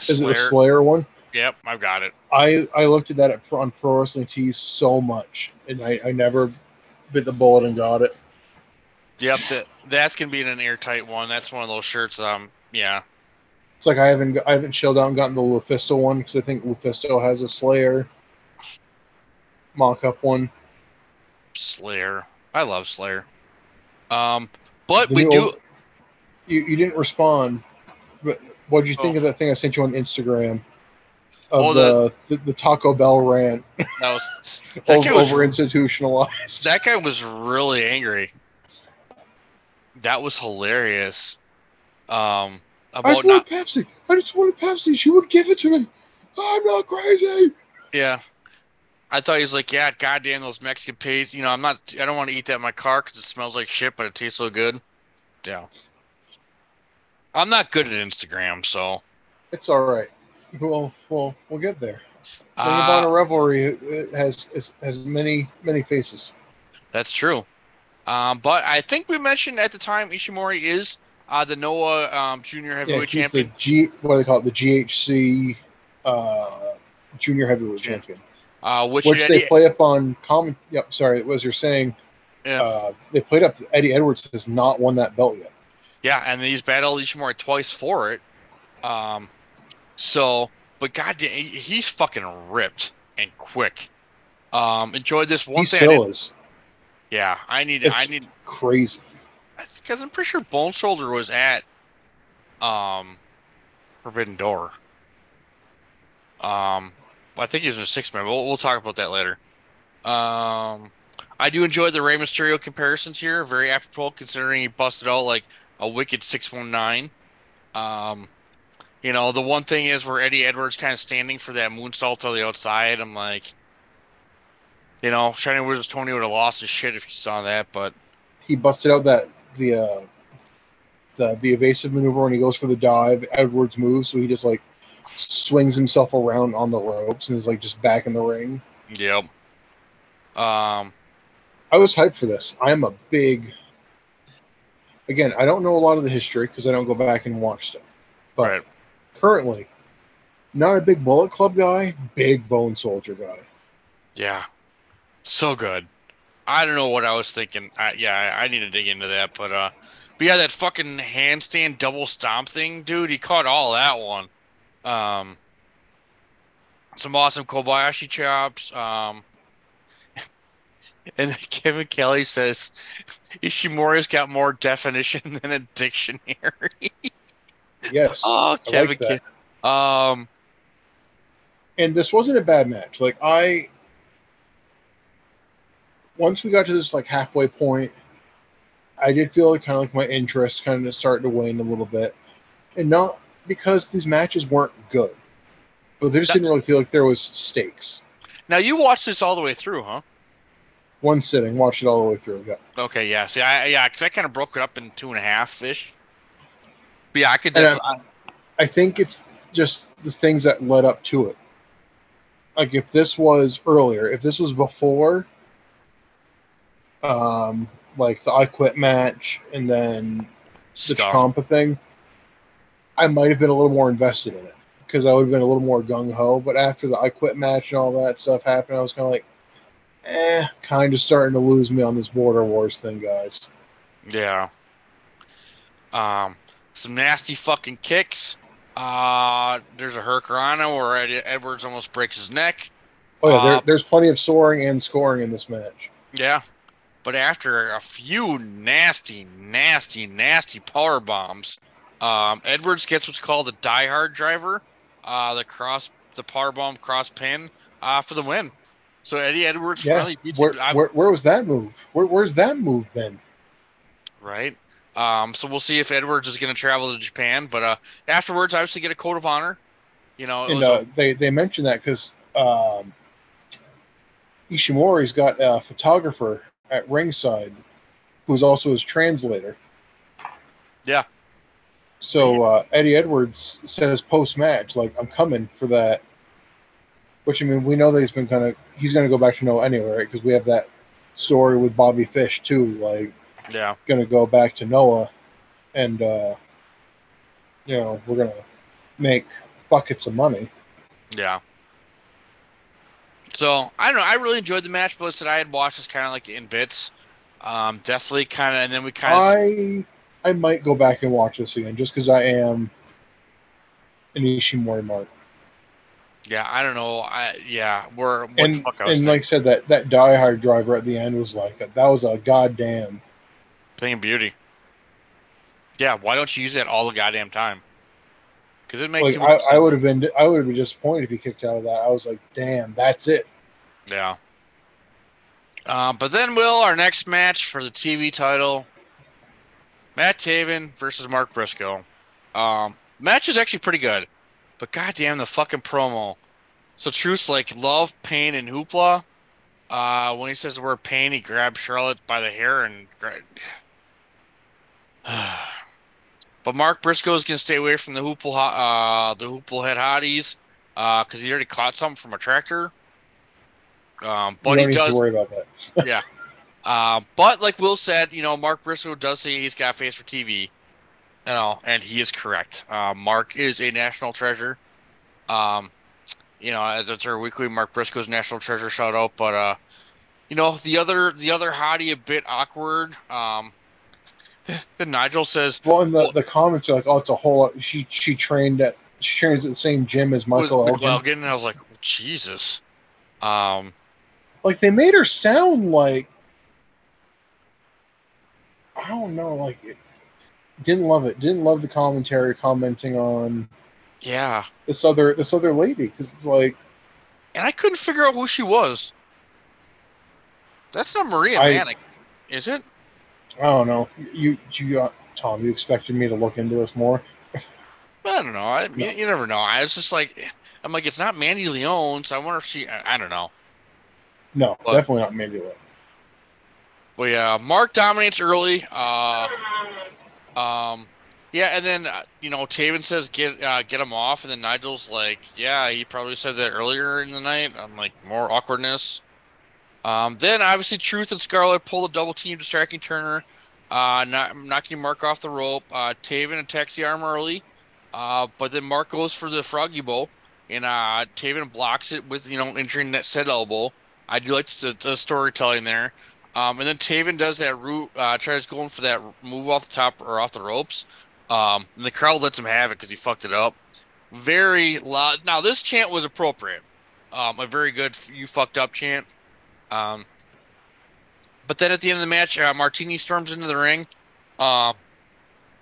Is it Slayer. Slayer one? Yep, I've got it. I I looked at that at, on Pro Wrestling Tees so much, and I, I never bit the bullet and got it. Yep, that that's gonna be an airtight one. That's one of those shirts. Um, yeah, It's like I haven't I haven't chilled out and gotten the Lufisto one because I think Lufisto has a Slayer mock-up one. Slayer. I love Slayer. Um, but we do. old- You you didn't respond, but what did you think Oh. of that thing I sent you on Instagram? Of Oh, the, the the Taco Bell rant That was that over, was institutionalized. that guy was really angry. That was hilarious. Um, I about just not Pepsi. I just wanted Pepsi. She would give it to me. I'm not crazy. Yeah. I thought he was like, yeah, goddamn those Mexican peas. You know, I'm not, I don't want to eat that in my car because it smells like shit, but it tastes so good. Yeah. I'm not good at Instagram, so. It's all right. We'll we'll we'll get there. Ring of Uh, Honor Revelry it has has, has many many faces. that's true. Um, but I think we mentioned at the time Ishimori is uh, the Noah um, Junior Yeah, Heavyweight he's Champion. the G. What do they call it? The GHC uh, Junior Heavyweight Yeah. Champion, Uh, which, which Eddie, they play up on common. Yep. Sorry, as you're saying, yeah, uh, they played up. Eddie Edwards has not won that belt yet. yeah, and he's battled Ishimori twice for it. Um, so, but goddamn, he's fucking ripped and quick. Um, enjoyed this one he thing. Still is Yeah, I need. It's- I need crazy. because I'm pretty sure Bone Soldier was at um Forbidden Door. Um, I think he was in a six man. We'll, we'll talk about that later. Um, I do enjoy the Rey Mysterio comparisons here. Very apropos considering he busted out like a wicked six one nine. Um, you know the one thing is where Eddie Edwards kind of standing for that moonsault to the outside. I'm like, you know, Shining Wizards Tony would have lost his shit if you saw that, but He busted out that the uh, the the evasive maneuver when he goes for the dive. Edwards moves, so he just like swings himself around on the ropes and is like just back in the ring. Yep. Um. I was hyped for this. I am a big. Again, I don't know a lot of the history because I don't go back and watch stuff. But Right. Currently, not a big Bullet Club guy, big Bone Soldier guy. Yeah. So good. I don't know what I was thinking. I, yeah, I, I need to dig into that, but uh, but yeah, that fucking handstand double stomp thing, dude. He caught all that one. Um. Some awesome Kobashi chops. Um. And Kevin Kelly says Ishimori's got more definition than a dictionary. Yes. oh, Kevin like. Ke- Um. and this wasn't a bad match. Like I, once we got to this like halfway point, I did feel like kind of like my interest kind of starting to wane a little bit, and not because these matches weren't good, but there just That- didn't really feel like there was stakes. Now you watched this all the way through, huh? One sitting, watched it all the way through. Yeah. Okay, yeah. See, I yeah, because I kind of broke it up in two and a half ish. But yeah, I could definitely. I think it's just the things that led up to it. Like if this was earlier, if this was before, um, like the I Quit match, and then the. Ciampa thing, I might have been a little more invested in it because I would have been a little more gung ho. But after the I Quit match and all that stuff happened, I was kind of like, eh, kind of starting to lose me on this Border Wars thing, guys. Yeah. Um, some nasty fucking kicks. Uh, there's a hurricanrana where Ed- Edwards almost breaks his neck. Oh yeah, Uh, there, there's plenty of soaring and scoring in this match. Yeah. But after a few nasty, nasty, nasty power bombs, um, Edwards gets what's called a diehard driver, uh, the cross, the power bomb cross pin, uh, for the win. So Eddie Edwards Yeah, finally beats Where, him. Where, where was that move? Where, where's that move been? right? Um, so we'll see if Edwards is going to travel to Japan, but uh, afterwards, obviously, get a code of honor. You know, And was a- uh, they they mentioned that because um, Ishimori's got a photographer at ringside who's also his translator. Yeah. So uh, Eddie Edwards says post match, like I'm coming for that Which I mean, we know that he's been kind of he's going to go back to Noah anyway, right? Because we have that story with Bobby Fish too, like Yeah. to go back to Noah, and uh, you know we're to make buckets of money. Yeah. So I don't know. I really enjoyed the match, but listen, I had watched this kind of like in bits. Um, definitely kind of, and then we kind of. I I might go back and watch this again just because I am an Ishimori mark. Yeah, I don't know. I yeah, we're what and the fuck I was and thinking. like I said, that that Die Hard driver at the end was like that was a goddamn. Thing of beauty. Yeah, why don't you use that all the goddamn time? Because it makes Like I, I would have been I would have been disappointed if he kicked out of that. I was like, damn, that's it. Yeah. Uh, but then, Will, our next match for the TV title Matt Taven versus Mark Briscoe. Um, match is actually pretty good, but goddamn the fucking promo. So, Truth's like love, pain, and hoopla. Uh, when he says the word pain, he grabs Charlotte by the hair and. Gra- but Mark Briscoe is going to stay away from the hoople, uh, the hoople head hotties because he already caught something from a tractor. Um, but he need does. to worry about that. Yeah. Um, but like Will said, you know, Mark Briscoe does say he's got a face for TV. You know, and he is correct. Uh, Mark is a national treasure. Um, you know, as it's our weekly Mark Briscoe's national treasure shout out. But uh, you know, the other the other hottie a bit awkward. Um, then Nigel says Well, and the, Well- the comments are like, oh, it's a whole. She she trained at she trains at the same gym as Michael Michael Elgin. Elgin, and I was like, Jesus. Um, Like they made her sound like I don't know, like it, didn't love it. Didn't love the commentary commenting on yeah, this other this other lady because it's like and I couldn't figure out who she was. That's not Maria I- Manic, is it? I don't know. You you uh, Tom, you expected me to look into this more. I don't know. I, No. you, you never know. I was just like, I'm like, it's not Mandy Leone, so I wonder if she. I, I don't know. No, What? definitely not Mandy Leone. But yeah, Mark dominates early. Uh, um, yeah, and then uh, you know Taven says get uh, get him off, and then Nigel's like, yeah, he probably said that earlier in the night. I'm like more awkwardness. Um, then obviously Truth and Scarlet pull the double team, distracting Turner, uh, not, knocking Mark off the rope. Uh, Taven attacks the arm early, uh, but then Mark goes for the froggy bow, and uh, Taven blocks it with you know injuring that said elbow. I do like the, the storytelling there. Um, and then Taven does that route, uh, tries going for that move off the top or off the ropes. Um, and the crowd lets him have it because he fucked it up. Very loud. Now, this chant was appropriate. Um, a very good you fucked up chant. Um, but then at the end of the match, uh, Martini storms into the ring. Um,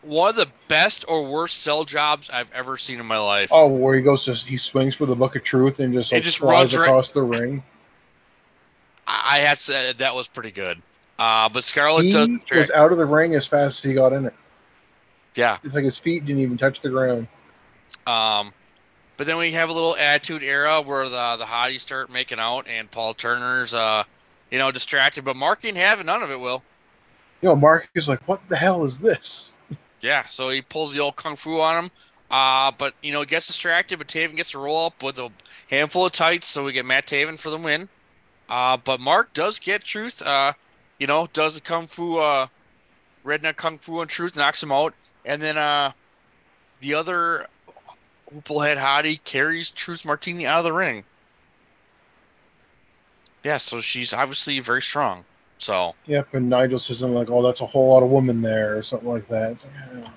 one of the best or worst sell jobs I've ever seen in my life. Oh, where he goes to he swings for the book of truth and just It like just flies runs right- across the ring. I, to say that was pretty good. Uh, but Scarlett He does. was out of the ring as fast as he got in it. yeah. It's like his feet didn't even touch the ground. Um, but then we have a little attitude era where the the hotties start making out, and Paul Turner's uh, you know, distracted. But Mark ain't having none of it. Will You know, Mark is like, "What the hell is this?" yeah, so he pulls the old kung fu on him. Uh, but you know, gets distracted. But Taven gets to roll up with a handful of tights, so we get Matt Taven for the win. Uh, but Mark does get Truth. Uh, you know, does the kung fu uh, redneck kung fu and Truth knocks him out, and then uh, the other Hooplehead hottie carries Truth Martini out of the ring. Yeah, so she's obviously very strong. So Yep, and Nigel says something like, "Oh, that's a whole lot of women there," or something like that. Like, "Ah,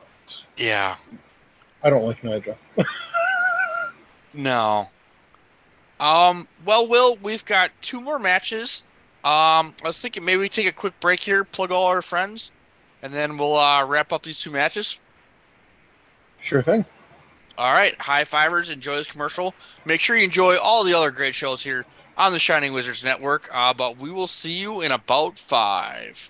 yeah, I don't like Nigel. no. Um. Well, Will, we've got two more matches. Um. I was thinking maybe we take a quick break here, plug all our friends, and then we'll uh, wrap up these two matches. Sure thing. All right, high fivers, enjoy this commercial. Make sure you enjoy all the other great shows here on the Shining Wizards Network. Uh, but we will see you in about five.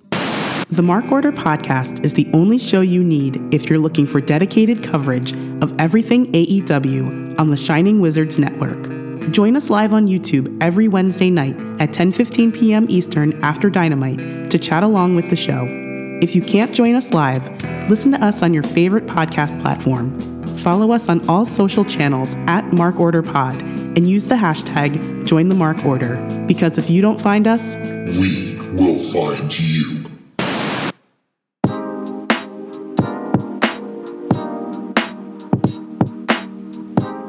The Mark Order podcast is the only show you need if you're looking for dedicated coverage of everything AEW on the Shining Wizards Network. Join us live on YouTube every Wednesday night at 10:15 p.m. Eastern after Dynamite to chat along with the show. If you can't join us live, listen to us on your favorite podcast platform. Follow us on all social channels at Mark Order Pod and use the hashtag Join the Mark Order because if you don't find us, We will find you.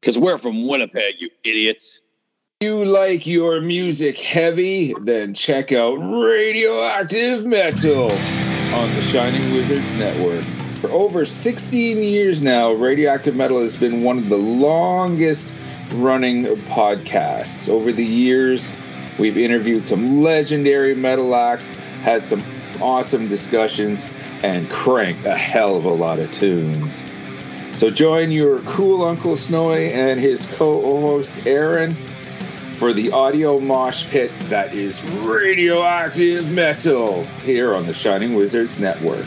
Because we're from Winnipeg, you idiots. you like your music heavy, then check out Radioactive Metal on the Shining Wizards Network. For over 16 years now, Radioactive Metal has been one of the longest running podcasts. Over the years, we've interviewed some legendary metal acts, had some awesome discussions, and cranked a hell of a lot of tunes. So join your cool Uncle Snowy and his co-host Aaron for the audio mosh pit that is radioactive metal here on the Shining Wizards Network.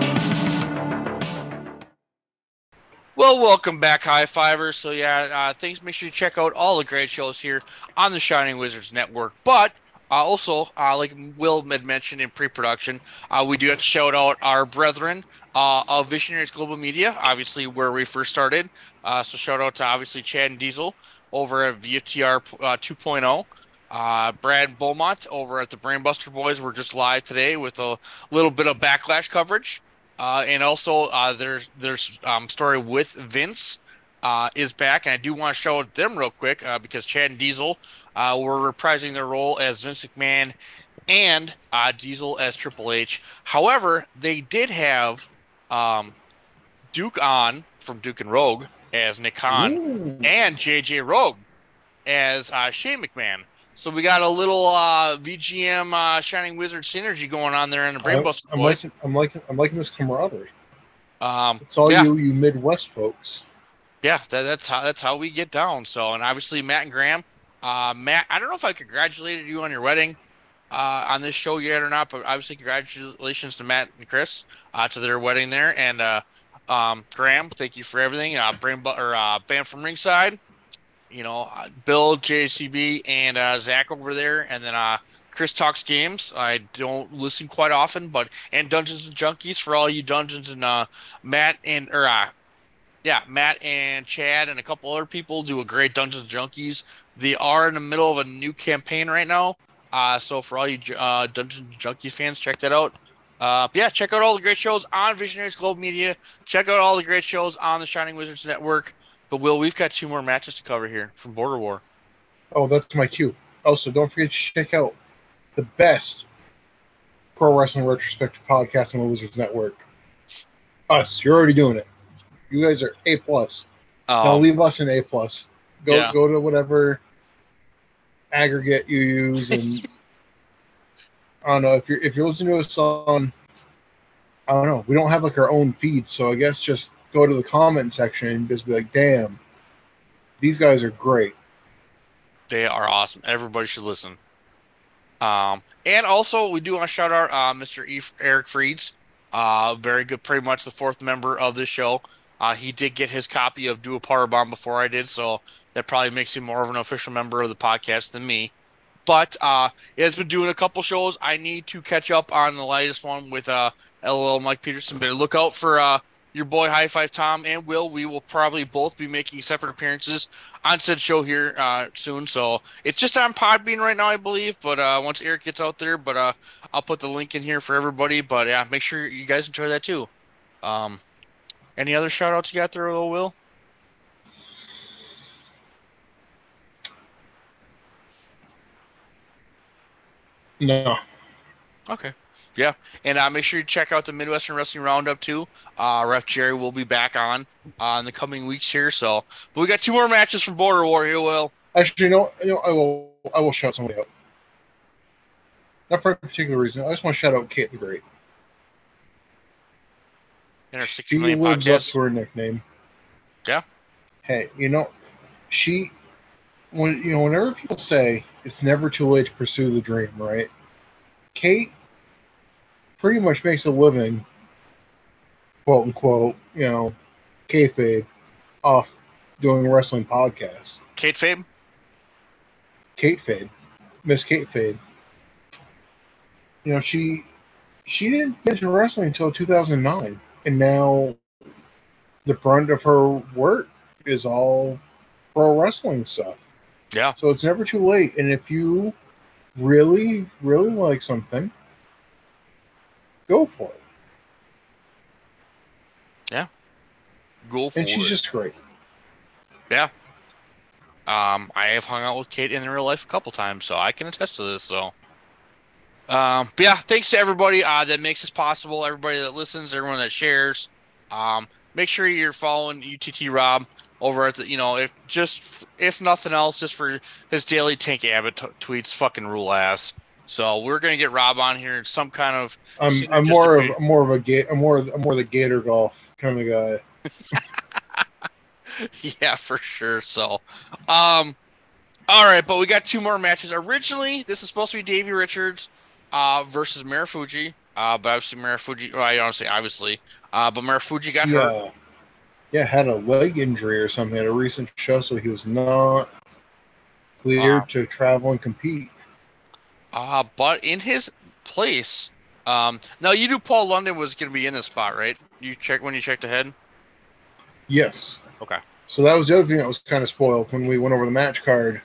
Well, welcome back, High Fivers. So, yeah, uh, thanks. Make sure you check out all the great shows here on the Shining Wizards Network. But uh, also, uh, like Will had mentioned in pre production, uh, we do have to shout out our brethren uh, of Visionaries Global Media, obviously, where we first started. Uh, so, shout out to obviously Chad and Diesel over at VTR uh, 2.0. Uh, Brad Beaumont over at the Brainbuster Boys were just live today with a little bit of backlash coverage. Uh, and also, uh, there's there's um, story with Vince uh, is back, and I do want to show them real quick uh, because Chad and Diesel uh, were reprising their role as Vince McMahon and uh, Diesel as Triple H. However, they did have um, Duke on from Duke and Rogue as Nick Khan and JJ Rogue as uh, Shane McMahon. So we got a little uh, VGM uh, Shining Wizard synergy going on there in the I'm, I'm liking, I'm liking, I'm liking this camaraderie. Um, It's all yeah. you, you Midwest folks. Yeah, that, that's how that's how we get down. So, and obviously Matt and Graham. Uh, Matt, I don't know if I congratulated you on your wedding uh, on this show yet or not, but obviously congratulations to Matt and Chris uh, to their wedding there. And uh, um, Graham, thank you for everything. Uh, Brain or uh, Bam from Ringside, you know, uh, Bill, JCB, and uh, Zach over there, and then uh, Chris talks games. I don't listen quite often, but and Dungeons and Junkies for all you Dungeons and uh, Matt and or uh, yeah, Matt and Chad and a couple other people do a great Dungeons and Junkies. They are in the middle of a new campaign right now. Uh, so for all you uh, Dungeons Junkie fans, check that out. Uh, yeah, check out all the great shows on Visionaries Global Media. Check out all the great shows on the Shining Wizards Network. But Will, we've got two more matches to cover here from Border War. Oh, that's my cue. Also, don't forget to check out the best pro wrestling retrospective podcast on the Wizards Network. Us, you're already doing it. You guys are A plus. now Um, leave us an A plus. Go yeah. go to whatever aggregate you use, and I don't know if you're if you're listening to us on. I don't know. We don't have like our own feed, so I guess just go to the comment section and just be like, "Damn, these guys are great." They are awesome. Everybody should listen. Um, and also we do want to shout out uh, Mr. E- Eric Freeds. Uh, very good, pretty much the fourth member of this show. Uh, he did get his copy of Do a Powerbomb before I did, so that probably makes him more of an official member of the podcast than me. But uh, he has been doing a couple shows. I need to catch up on the latest one with uh, LOL Mike Peterson. But look out for uh, your boy High Five Tom and Will. We will probably both be making separate appearances on said show here uh, soon. So it's just on Podbean right now, I believe. But uh, once Eric gets out there, but uh, I'll put the link in here for everybody. But yeah, make sure you guys enjoy that too. Um, any other shout outs you got there, little Will? No. Okay. Yeah, and uh, make sure you check out the Midwestern Wrestling Roundup too. Uh, Ref Jerry will be back on uh, in the coming weeks here. So, but we got two more matches from Border War here. Will Actually, you know, you know, I will I will shout somebody out. Not for a particular reason. I just want to shout out Kate the Great. in our six She million lives up podcast. to her nickname. Yeah. Hey, you know, she when you know whenever people say it's never too late to pursue the dream, right? Kate pretty much makes a living, quote unquote, you know, kayfabe, off doing wrestling podcasts. Kate Fabe. Kate Fade, Miss Kate Fade. You know, she she didn't get into wrestling until 2009, and now the brunt of her work is all pro wrestling stuff. Yeah. So it's never too late, and if you really, really like something, go for it. Yeah. Go for it. And she's it. just great. Yeah. Um, I have hung out with Kate in real life a couple times, so I can attest to this. So, um, but yeah, thanks to everybody uh, that makes this possible. Everybody that listens, everyone that shares. Um, make sure you're following UTT Rob over at the, you know, if just if nothing else, just for his daily Tank Abbott t- tweets, fucking rule ass. So we're gonna get Rob on here in some kind of. I'm I'm more of more of a I'm more I'm more the Gator golf kind of guy. yeah, for sure. So, um, all right, but we got two more matches. Originally, this is supposed to be Davey Richards, uh, versus Marufuji. Uh, but obviously Marufuji. Well, I don't say obviously. Uh, but Marufuji got hurt. Yeah, yeah, had a leg injury or something at a recent show, so he was not cleared Wow. to travel and compete. Uh, but in his place, um, now you knew Paul London was going to be in this spot, right? You check when you checked ahead. Yes. Okay. So that was the other thing that was kind of spoiled when we went over the match card.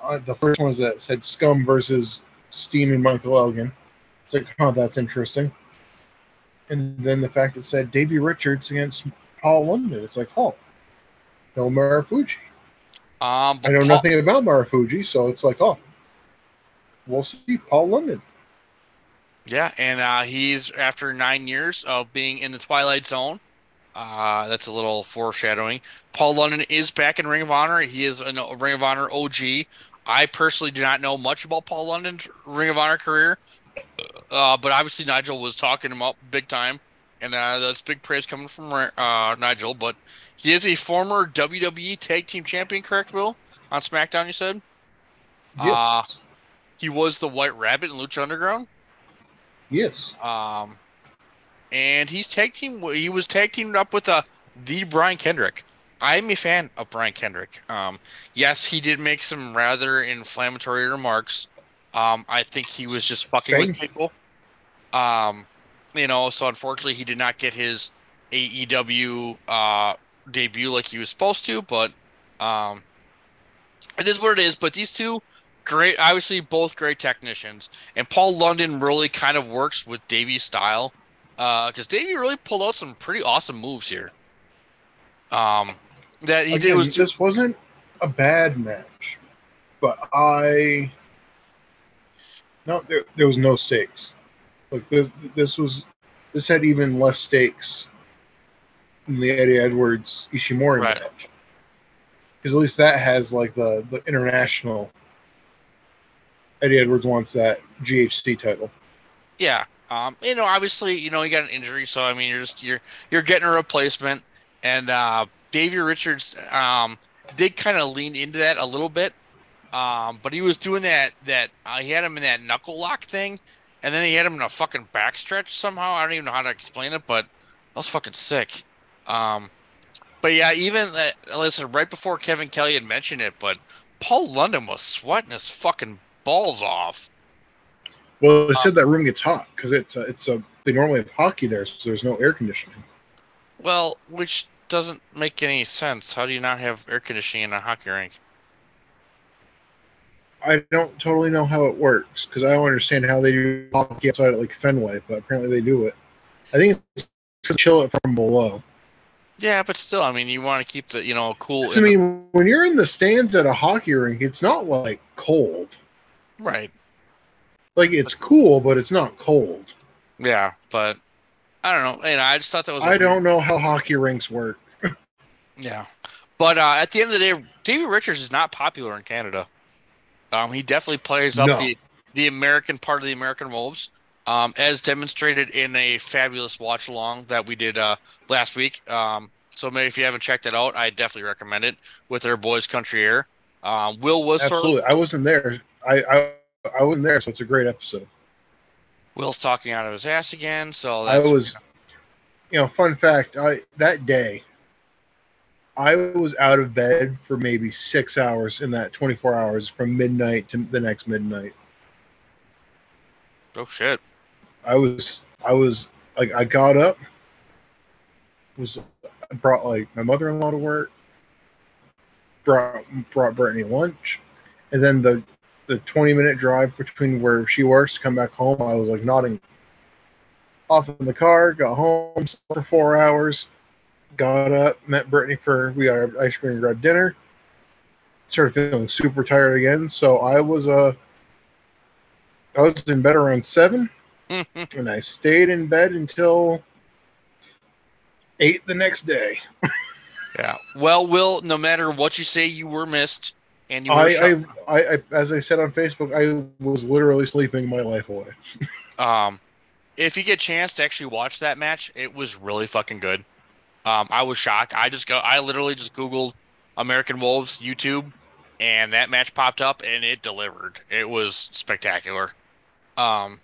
Uh, the first one was that said Scum versus Steen and Michael Elgin. It's like, oh, that's interesting. And then the fact that said Davey Richards against Paul London. It's like, oh, no Marufuji. Um, I know Paul- nothing about Marufuji, so it's like, oh, we'll see. Paul London. Yeah, and uh, he's after nine years of being in the Twilight Zone. Uh, that's a little foreshadowing. Paul London is back in Ring of Honor. He is a Ring of Honor OG. I personally do not know much about Paul London's Ring of Honor career, uh, but obviously Nigel was talking him up big time, and uh, that's big praise coming from uh, Nigel. But he is a former WWE Tag Team Champion, correct, Will? On SmackDown, you said. Yes. He was the White Rabbit in Lucha Underground. Yes. Um, and he's tag team. He was tag teamed up with uh, the Brian Kendrick. I'm a fan of Brian Kendrick. Um, yes, he did make some rather inflammatory remarks. Um, I think he was just fucking with people. Um, you know, so unfortunately, he did not get his AEW uh, debut like he was supposed to. But um, it is what it is. But these two, great, obviously both great technicians, and Paul London really kind of works with Davey's style because Davey really pulled out some pretty awesome moves here. Um, that he did was this wasn't a bad match, but I no, there, there was no stakes. Like this, this was this had even less stakes than the Eddie Edwards Ishimori Right. match, because at least that has like the the international. Eddie Edwards wants that GHC title. Yeah. Um, you know, obviously, you know, he got an injury, so I mean, you're just you're you're getting a replacement, and uh, Davey Richards um, did kind of lean into that a little bit, um, but he was doing that that uh, he had him in that knuckle lock thing, and then he had him in a fucking backstretch somehow. I don't even know how to explain it, but that was fucking sick. Um, but yeah, even that. Listen, right before Kevin Kelly had mentioned it, but Paul London was sweating his fucking balls off. Well, they said um, that room gets hot because it's a, it's a they normally have hockey there, so there's no air conditioning. Well, which doesn't make any sense. How do you not have air conditioning in a hockey rink? I don't totally know how it works because I don't understand how they do hockey outside at like Fenway, but apparently they do it. I think it's to chill it from below. Yeah, but still, I mean, you want to keep the you know cool. I mean, when you're in the stands at a hockey rink, it's not like cold. Right? Like it's cool, but it's not cold. Yeah, but I don't know. And I just thought that was. I weird- don't know how hockey rinks work. Yeah, but uh, at the end of the day, Davey Richards is not popular in Canada. Um, he definitely plays up No. the the American part of the American Wolves, um, as demonstrated in a fabulous watch along that we did uh, last week. Um, so maybe if you haven't checked it out, I definitely recommend it with their boys Country Air. Um, Will was Absolutely, I wasn't there. I, I I wasn't there, so it's a great episode. Will's talking out of his ass again. So I was, you know, fun fact. I that day, I was out of bed for maybe six hours in that 24 hours from midnight to the next midnight. oh shit. I was, I was like, I got up, was I brought like my mother-in-law to work, brought brought Brittany lunch, and then the the 20 minute drive between where she works to come back home. I was like nodding off in the car, got home for four hours, got up, met Brittany for we got ice cream and grabbed dinner. Started feeling super tired again, so I was uh I was in bed around seven, and I stayed in bed until eight the next day. Yeah. Well, Will, no matter what you say, you were missed, and you. I, I, I, I, as I said on Facebook, I was literally sleeping my life away. Um, if you get a chance to actually watch that match, it was really fucking good. Um, I was shocked. I just go, I literally just Googled American Wolves YouTube, and that match popped up, and it delivered. It was spectacular. Um,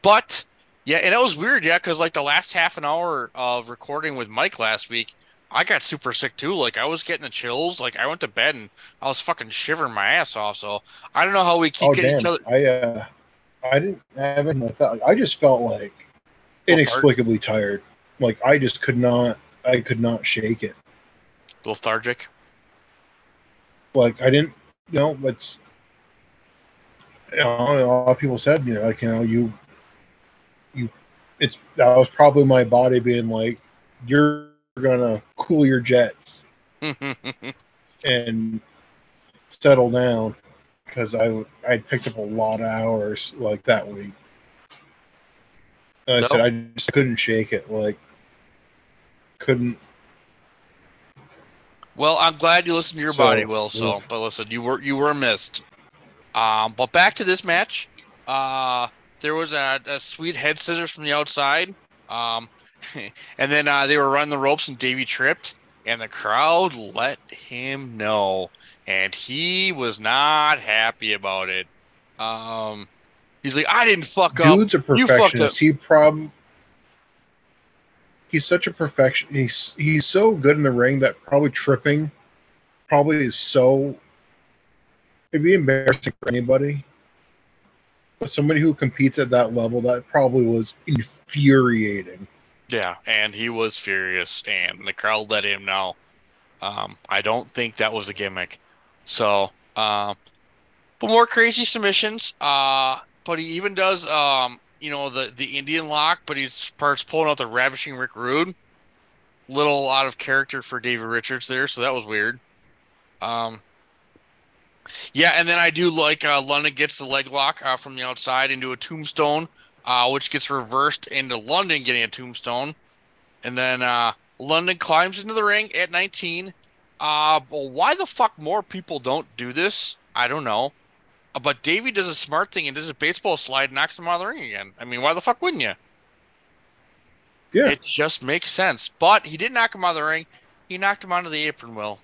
but yeah, and it was weird, yeah, because like the last half an hour of recording with Mike last week, I got super sick too. Like I was getting the chills. Like I went to bed and I was fucking shivering my ass off. So I don't know how we keep oh getting damn! each other. I uh, I didn't have anything like that. I just felt like inexplicably tired. Like I just could not, I could not shake it. lethargic. Like I didn't, you know, it's. You know, a lot of people said, you know, like you know, you, you, it's that was probably my body being like, you're gonna cool your jets and settle down because I I picked up a lot of hours like that week. And I said I just couldn't shake it. Like couldn't. Well, I'm glad you listened to your So, body, Will. So, but listen, you were you were missed. Um, but back to this match. Uh, there was a, a sweet head scissors from the outside. Um, and then uh, they were running the ropes, and Davey tripped, and the crowd let him know, and he was not happy about it. Um, he's like, "I didn't fuck up. Dude's a You fucked up." perfectionist. He prob he's such a perfection. He's he's so good in the ring that probably tripping probably is so it'd be embarrassing for anybody. But somebody who competes at that level, that probably was infuriating. Yeah, and he was furious, and the crowd let him know. Um, I don't think that was a gimmick. So, uh, but more crazy submissions. Uh, but he even does, um, you know, the the Indian lock, but he starts pulling out the ravishing Rick Rude. Little out of character for David Richards there, so that was weird. Um, yeah, and then I do like uh, London gets the leg lock uh, from the outside into a tombstone, uh, which gets reversed into London getting a tombstone. And then uh, London climbs into the ring at 19. Uh, well, why the fuck more people don't do this? I don't know. Uh, But Davey does a smart thing and does a baseball slide, and knocks him out of the ring again. I mean, why the fuck wouldn't you? Yeah. It just makes sense. But he didn't knock him out of the ring. He knocked him onto the apron, Will.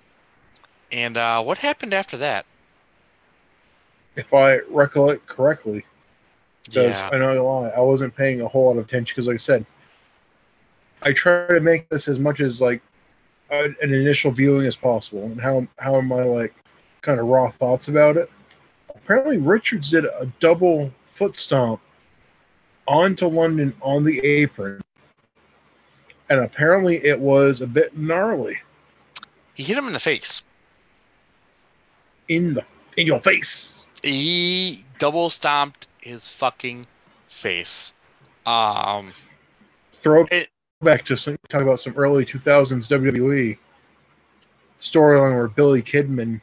And uh, what happened after that? If I recollect correctly. Because Yeah. I know lie, I wasn't paying a whole lot of attention because like I said, I try to make this as much as like a, an initial viewing as possible. And how how am I like kind of raw thoughts about it? Apparently Richards did a double foot stomp onto London on the apron. And apparently it was a bit gnarly. He hit him in the face. In the in your face. He double stomped his fucking face. Um, throw it back to some, talk about some early 2000s WWE storyline where Billy Kidman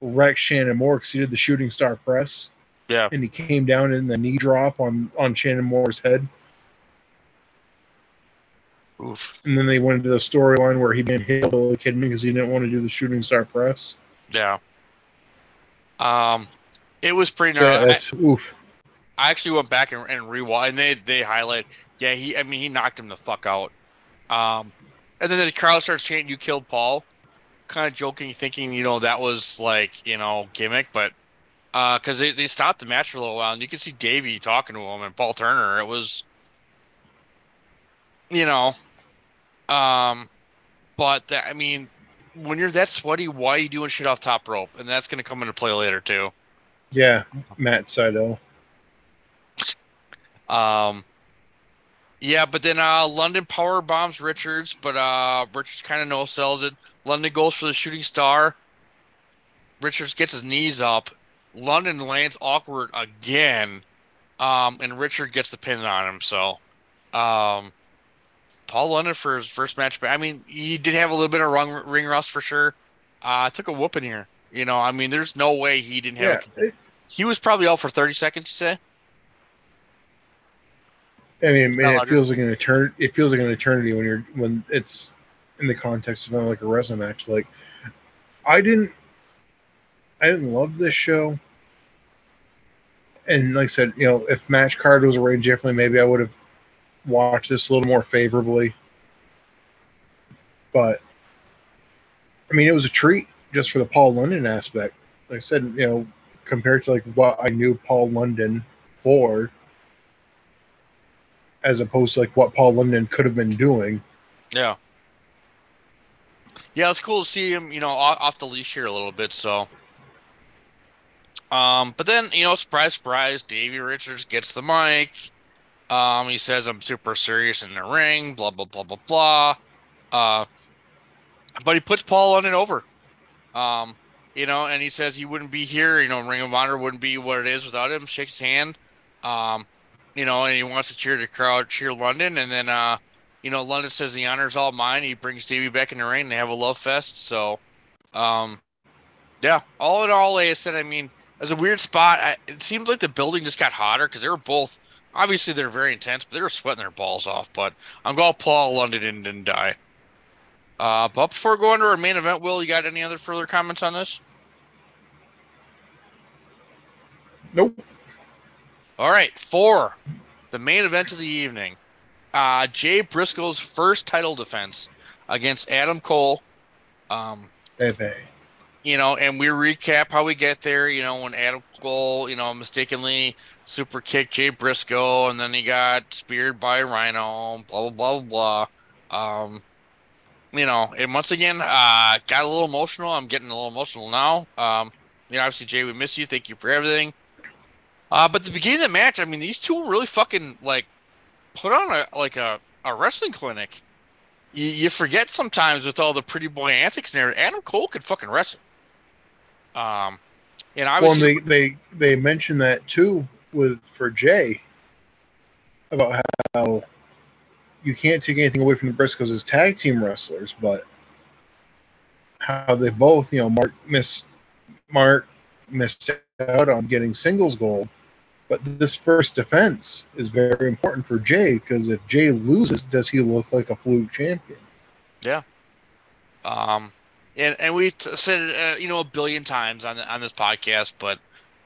wrecked Shannon Moore because he did the shooting star press. Yeah. And he came down in the knee drop on, on Shannon Moore's head. Oof. And then they went into the storyline where he didn't hit Billy Kidman because he didn't want to do the shooting star press. yeah. Um, it was pretty Yeah, gnarly. I- oof. I actually went back and, and rewatched, and they they highlight. Yeah, he. I mean, he knocked him the fuck out. Um, and then the crowd starts chanting, "You killed Paul," kind of joking, thinking you know that was like you know gimmick, but uh, because they they stopped the match for a little while, and you could see Davey talking to him and Paul Turner. It was, you know, um, but that, I mean, when you're that sweaty, why are you doing shit off top rope? And that's gonna come into play later too. Yeah, Matt Seidel. Um, yeah, but then uh, London power bombs Richards, but uh, Richards kind of no sells it. London goes for the shooting star. Richards gets his knees up. London lands awkward again, um, and Richard gets the pin on him. So, um, Paul London for his first match. But I mean, he did have a little bit of rung, ring rust for sure. Uh, took a whooping here. You know, I mean, there's no way he didn't have. Yeah, a, he was probably out for 30 seconds. You say? I mean, man, it feels like an eternity. It feels like an eternity when you're when it's in the context of like a wrestling match. Like, I didn't, I didn't love this show. And like I said, you know, if match card was arranged differently, maybe I would have watched this a little more favorably. But I mean, it was a treat just for the Paul London aspect. Like I said, you know, compared to like what I knew Paul London for, as opposed to like what Paul London could have been doing. Yeah. Yeah, it's cool to see him, you know, off, the leash here a little bit. So, um, but then you know, surprise, surprise, Davey Richards gets the mic. Um, he says, "I'm super serious in the ring." Blah blah blah blah blah. Uh, but he puts Paul London over. Um, you know, and he says he wouldn't be here. You know, Ring of Honor wouldn't be what it is without him. Shakes his hand. Um, you know, and he wants to cheer the crowd, cheer London, and then uh, you know, London says the honor's all mine. He brings Davey back in the ring. They have a love fest. So, um, yeah, all in all, like I said, I mean, was a weird spot. I, it seemed like the building just got hotter because they were both obviously they're very intense, but they were sweating their balls off. But I'm going to Paul London didn't, didn't die. Uh, but before going to our main event, Will, you got any other further comments on this? Nope. All right, four, the main event of the evening. Uh, Jay Briscoe's first title defense against Adam Cole. Um, Pepe. you know, and we recap how we get there. You know, when Adam Cole, you know, mistakenly super kicked Jay Briscoe, and then he got speared by Rhino. Blah blah blah blah. blah. Um, you know, and once again, uh, got a little emotional. I'm getting a little emotional now. Um, you know, obviously, Jay, we miss you. Thank you for everything. Uh, but the beginning of the match, I mean, these two really fucking like put on a like a, a wrestling clinic. You, you forget sometimes with all the pretty boy antics and everything. Adam Cole could fucking wrestle. Um, and I was Well, and they, they they mentioned that too with for Jay about how you can't take anything away from the Briscoes as tag team wrestlers, but how they both, you know, Mark miss Mark missed out on getting singles gold, but this first defense is very important for Jay because if Jay loses, does he look like a fluke champion? Yeah. Um, and and t- said uh, you know, a billion times on on this podcast, but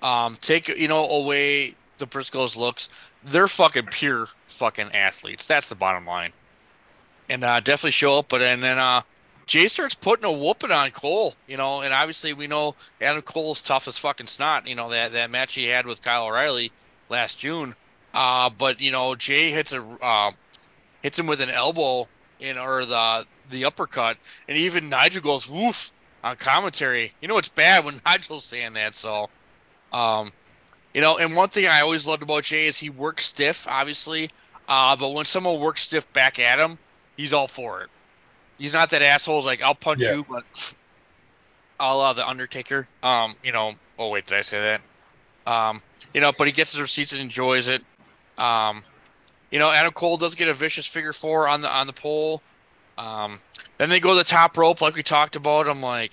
um, take you know away the Briscoes looks, they're fucking pure fucking athletes. That's the bottom line. And uh, definitely show up, but and then uh, Jay starts putting a whooping on Cole, you know, and obviously we know Adam Cole's tough as fucking snot. You know that that match he had with Kyle O'Reilly last June. Uh, but you know Jay hits a uh, hits him with an elbow in or the the uppercut, and even Nigel goes woof on commentary. You know it's bad when Nigel's saying that. So, um, you know, and one thing I always loved about Jay is he works stiff, obviously, uh, but when someone works stiff back at him, he's all for it. He's not that asshole. like I'll punch Yeah. you, but I'll uh, the Undertaker. Um, you know. Oh wait, did I say that? Um, you know, but he gets his receipts and enjoys it. Um, you know, Adam Cole does get a vicious figure four on the on the pole. Um, then they go to the top rope, like we talked about. I'm like,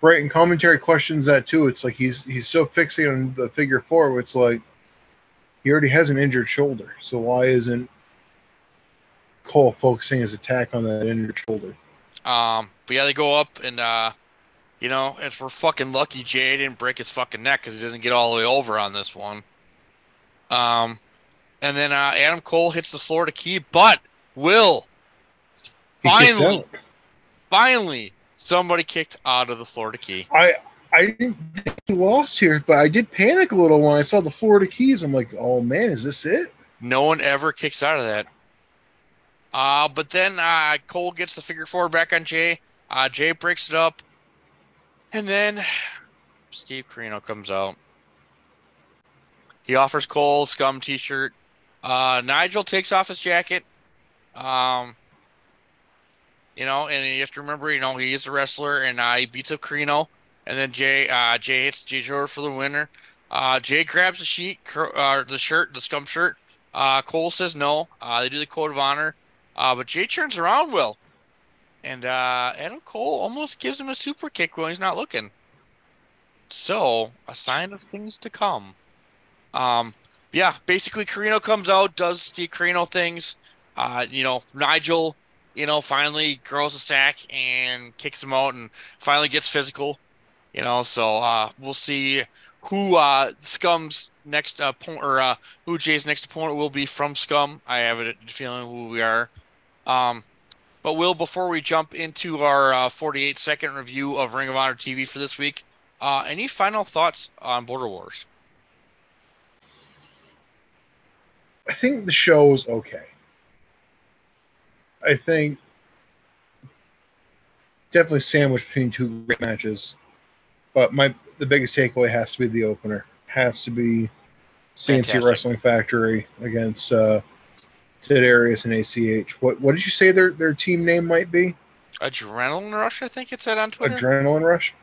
Right, and commentary questions that too. It's like he's he's so fixated on the figure four. It's like he already has an injured shoulder, so why isn't Cole focusing his attack on that injured shoulder? um, but yeah, they go up and uh, you know, if we're fucking lucky, Jay didn't break his fucking neck because he doesn't get all the way over on this one. Um, and then uh, Adam Cole hits the Florida key, but Will finally, finally, somebody kicked out of the Florida key. I I didn't think he lost here, but I did panic a little when I saw the Florida Keys. I'm like, oh man, is this it? No one ever kicks out of that. Uh, but then uh, Cole gets the figure four back on Jay. Uh, Jay breaks it up. And then Steve Corino comes out. He offers Cole scum t shirt. Uh, Nigel takes off his jacket. Um, you know, and you have to remember, you know, he is a wrestler and uh, he beats up Carino. And then Jay uh, Jay hits Jay Jordan for the winner. Uh, Jay grabs the sheet, uh, the shirt, the scum shirt. Uh, Cole says no. Uh, they do the code of honor. Uh, but Jay turns around, Will. And uh, Adam Cole almost gives him a super kick when he's not looking. So, a sign of things to come. Um, yeah, basically, Corino comes out, does the Corino things. Uh, you know, Nigel, you know, finally grows a sack and kicks him out and finally gets physical. You know, so uh, we'll see who uh, Scum's next opponent or uh, who Jay's next opponent will be from Scum. I have a feeling who we are. Um, but Will, before we jump into our uh, 48 second review of Ring of Honor TV for this week, uh, any final thoughts on Border Wars? I think the show is okay. I think definitely sandwiched between two great matches, but my the biggest takeaway has to be the opener. Has to be CNC Fantastic. Wrestling Factory against uh, TaDarius and ACH. What what did you say their their team name might be? Adrenaline Rush, I think it said on Twitter. Adrenaline Rush.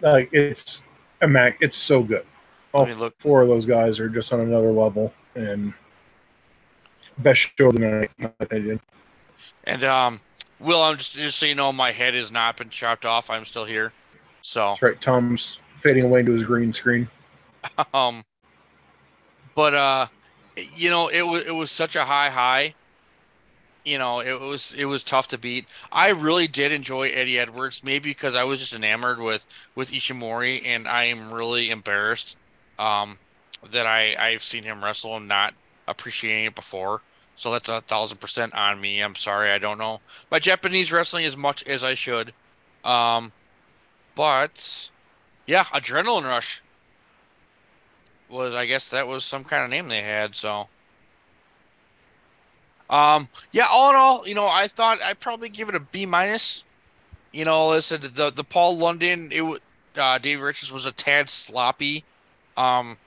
Like it's a mac. It's so good. All look. four of those guys are just on another level and best show of the night, in my opinion. And um, Will, I'm just just so you know, my head has not been chopped off. I'm still here. So That's right. Tom's fading away into his green screen. Um, but uh, you know, it was it was such a high high. You know, it was it was tough to beat. I really did enjoy Eddie Edwards, maybe because I was just enamored with with Ishimori, and I am really embarrassed um, that I I've seen him wrestle and not appreciating it before. So that's a thousand percent on me. I'm sorry, I don't know my Japanese wrestling as much as I should. Um, but yeah, Adrenaline Rush was I guess that was some kind of name they had. So, um, yeah, all in all, you know, I thought I'd probably give it a B minus. You know, listen, the the Paul London, it uh, Dave Richards was a tad sloppy, um,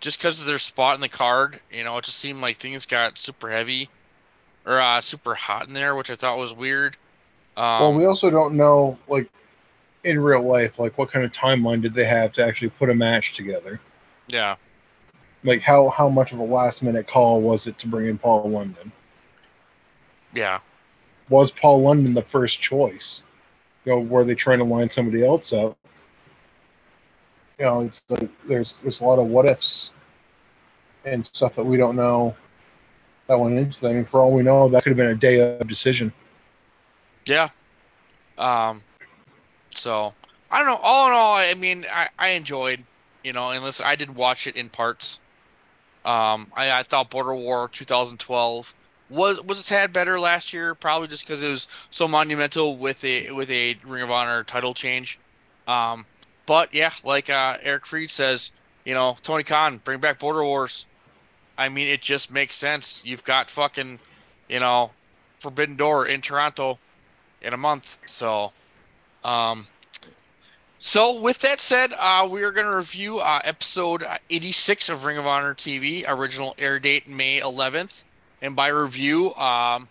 just because of their spot in the card. You know, it just seemed like things got super heavy or uh, super hot in there, which I thought was weird. Um, well, we also don't know, like, in real life, like what kind of timeline did they have to actually put a match together? Yeah. Like, how how much of a last minute call was it to bring in Paul London? Yeah. Was Paul London the first choice? You know, were they trying to line somebody else up? You know, it's like there's there's a lot of what ifs and stuff that we don't know that went into mean, for all we know, that could have been a day of decision. Yeah. Um. So I don't know. All in all, I mean, I, I enjoyed, you know, unless I did watch it in parts. Um, I, I thought Border War 2012 was was a tad better last year, probably just because it was so monumental with a with a Ring of Honor title change. Um, but yeah, like uh, Eric Freed says, you know, Tony Khan, bring back Border Wars. I mean, it just makes sense. You've got fucking, you know, Forbidden Door in Toronto in a month. So, um, so with that said, uh, we are going to review uh, episode 86 of Ring of Honor TV, original air date May 11th. And by review, um,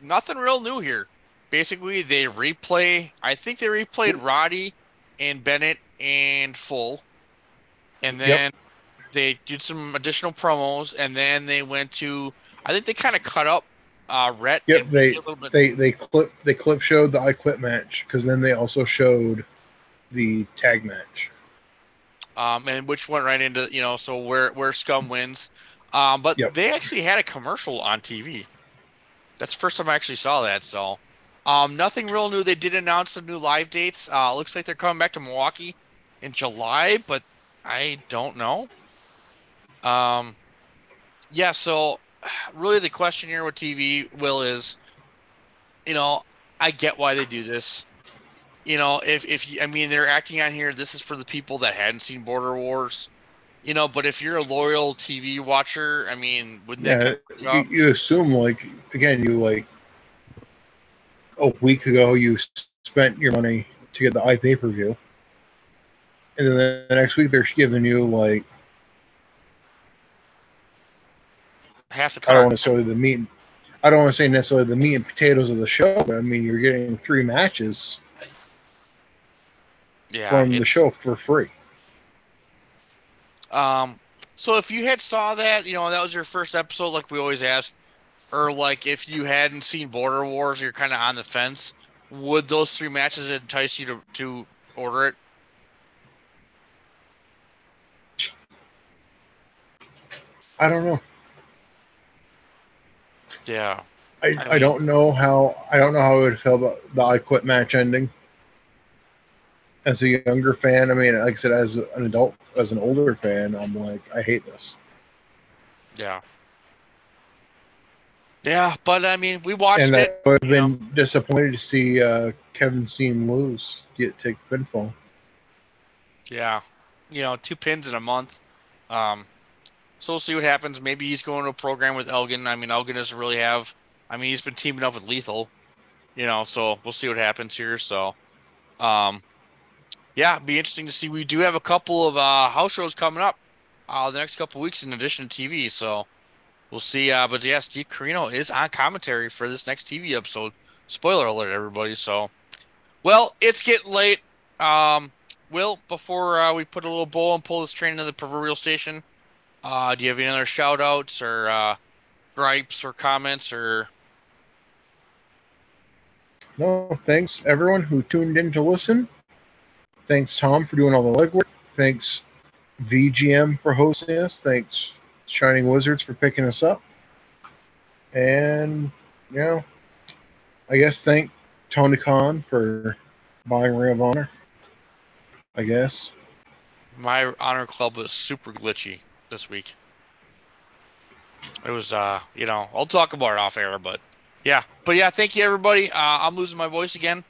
nothing real new here. Basically, they replay. I think they replayed Roddy and Bennett and Full, and then Yep. they did some additional promos, and then they went to. I think they kind of cut up uh, Rhett. Yep, they they they clip they clip showed the I Quit match because then they also showed the tag match. um, and which went right into you know so where where scum wins. Um, but they actually had a commercial on tv that's the first time i actually saw that so. Um, nothing real new. They did announce some new live dates. Uh, looks like they're coming back to milwaukee in july but i don't know. Um, yeah so really the question here with tv will is you know i get why they do this you know, if if you, I mean they're acting on here, this is for the people that hadn't seen Border Wars, you know. But if you're a loyal TV watcher, I mean, wouldn't Yeah, that you, you assume like again you like a week ago you spent your money to get the i pay per view, and then the next week they're giving you like half the I don't necessarily the meat. I don't want to say necessarily the meat and potatoes of the show, but I mean you're getting three matches Yeah, from the show for free. Um, so if you had saw that, you know, that was your first episode, like we always ask, or like if you hadn't seen Border Wars, you're kind of on the fence. Would those three matches entice you to to order it? I don't know. Yeah. I, I, don't know how I don't know how I would feel about the I Quit match ending. As a younger fan, I mean, like I said, as an adult, as an older fan, I'm like, I hate this. Yeah. Yeah, but I mean, we watched and I it. would have been disappointed to see uh, Kevin Steen lose, get take pinfall. Yeah, you know, two pins in a month. Um, so we'll see what happens. Maybe he's going to a program with Elgin. I mean, Elgin doesn't really have. I mean, he's been teaming up with Lethal. You know, so we'll see what happens here. So, um, yeah, be interesting to see. We do have a couple of uh, house shows coming up uh, the next couple weeks in addition to TV. So we'll see. Uh, but yeah, Steve Corino is on commentary for this next TV episode. Spoiler alert, everybody. So, well, it's getting late. Um, Will, before uh, we put a little bow and pull this train into the proverbial station, uh, do you have any other shout outs or uh, gripes or comments or No, thanks everyone who tuned in to listen. Thanks Tom for doing all the legwork. Thanks VGM for hosting us. Thanks Shining Wizards for picking us up. And you know, I guess thank Tony Khan for buying Ring of Honor. I guess. My honor club was super glitchy this week. It was, uh, you know, I'll talk about it off air, but yeah, but yeah, thank you everybody. Uh, I'm losing my voice again,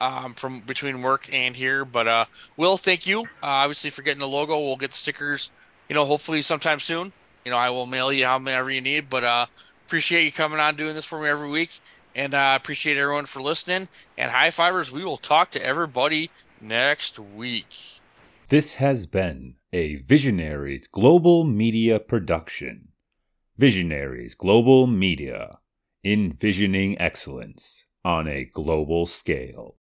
um, from between work and here, but uh, Will, thank you, uh, obviously for getting the logo. We'll get stickers, you know, hopefully sometime soon. You know, I will mail you however you need, but uh, appreciate you coming on doing this for me every week, and uh, appreciate everyone for listening. And high fivers, we will talk to everybody next week. This has been a Visionaries Global Media production. Visionaries Global Media, envisioning excellence on a global scale.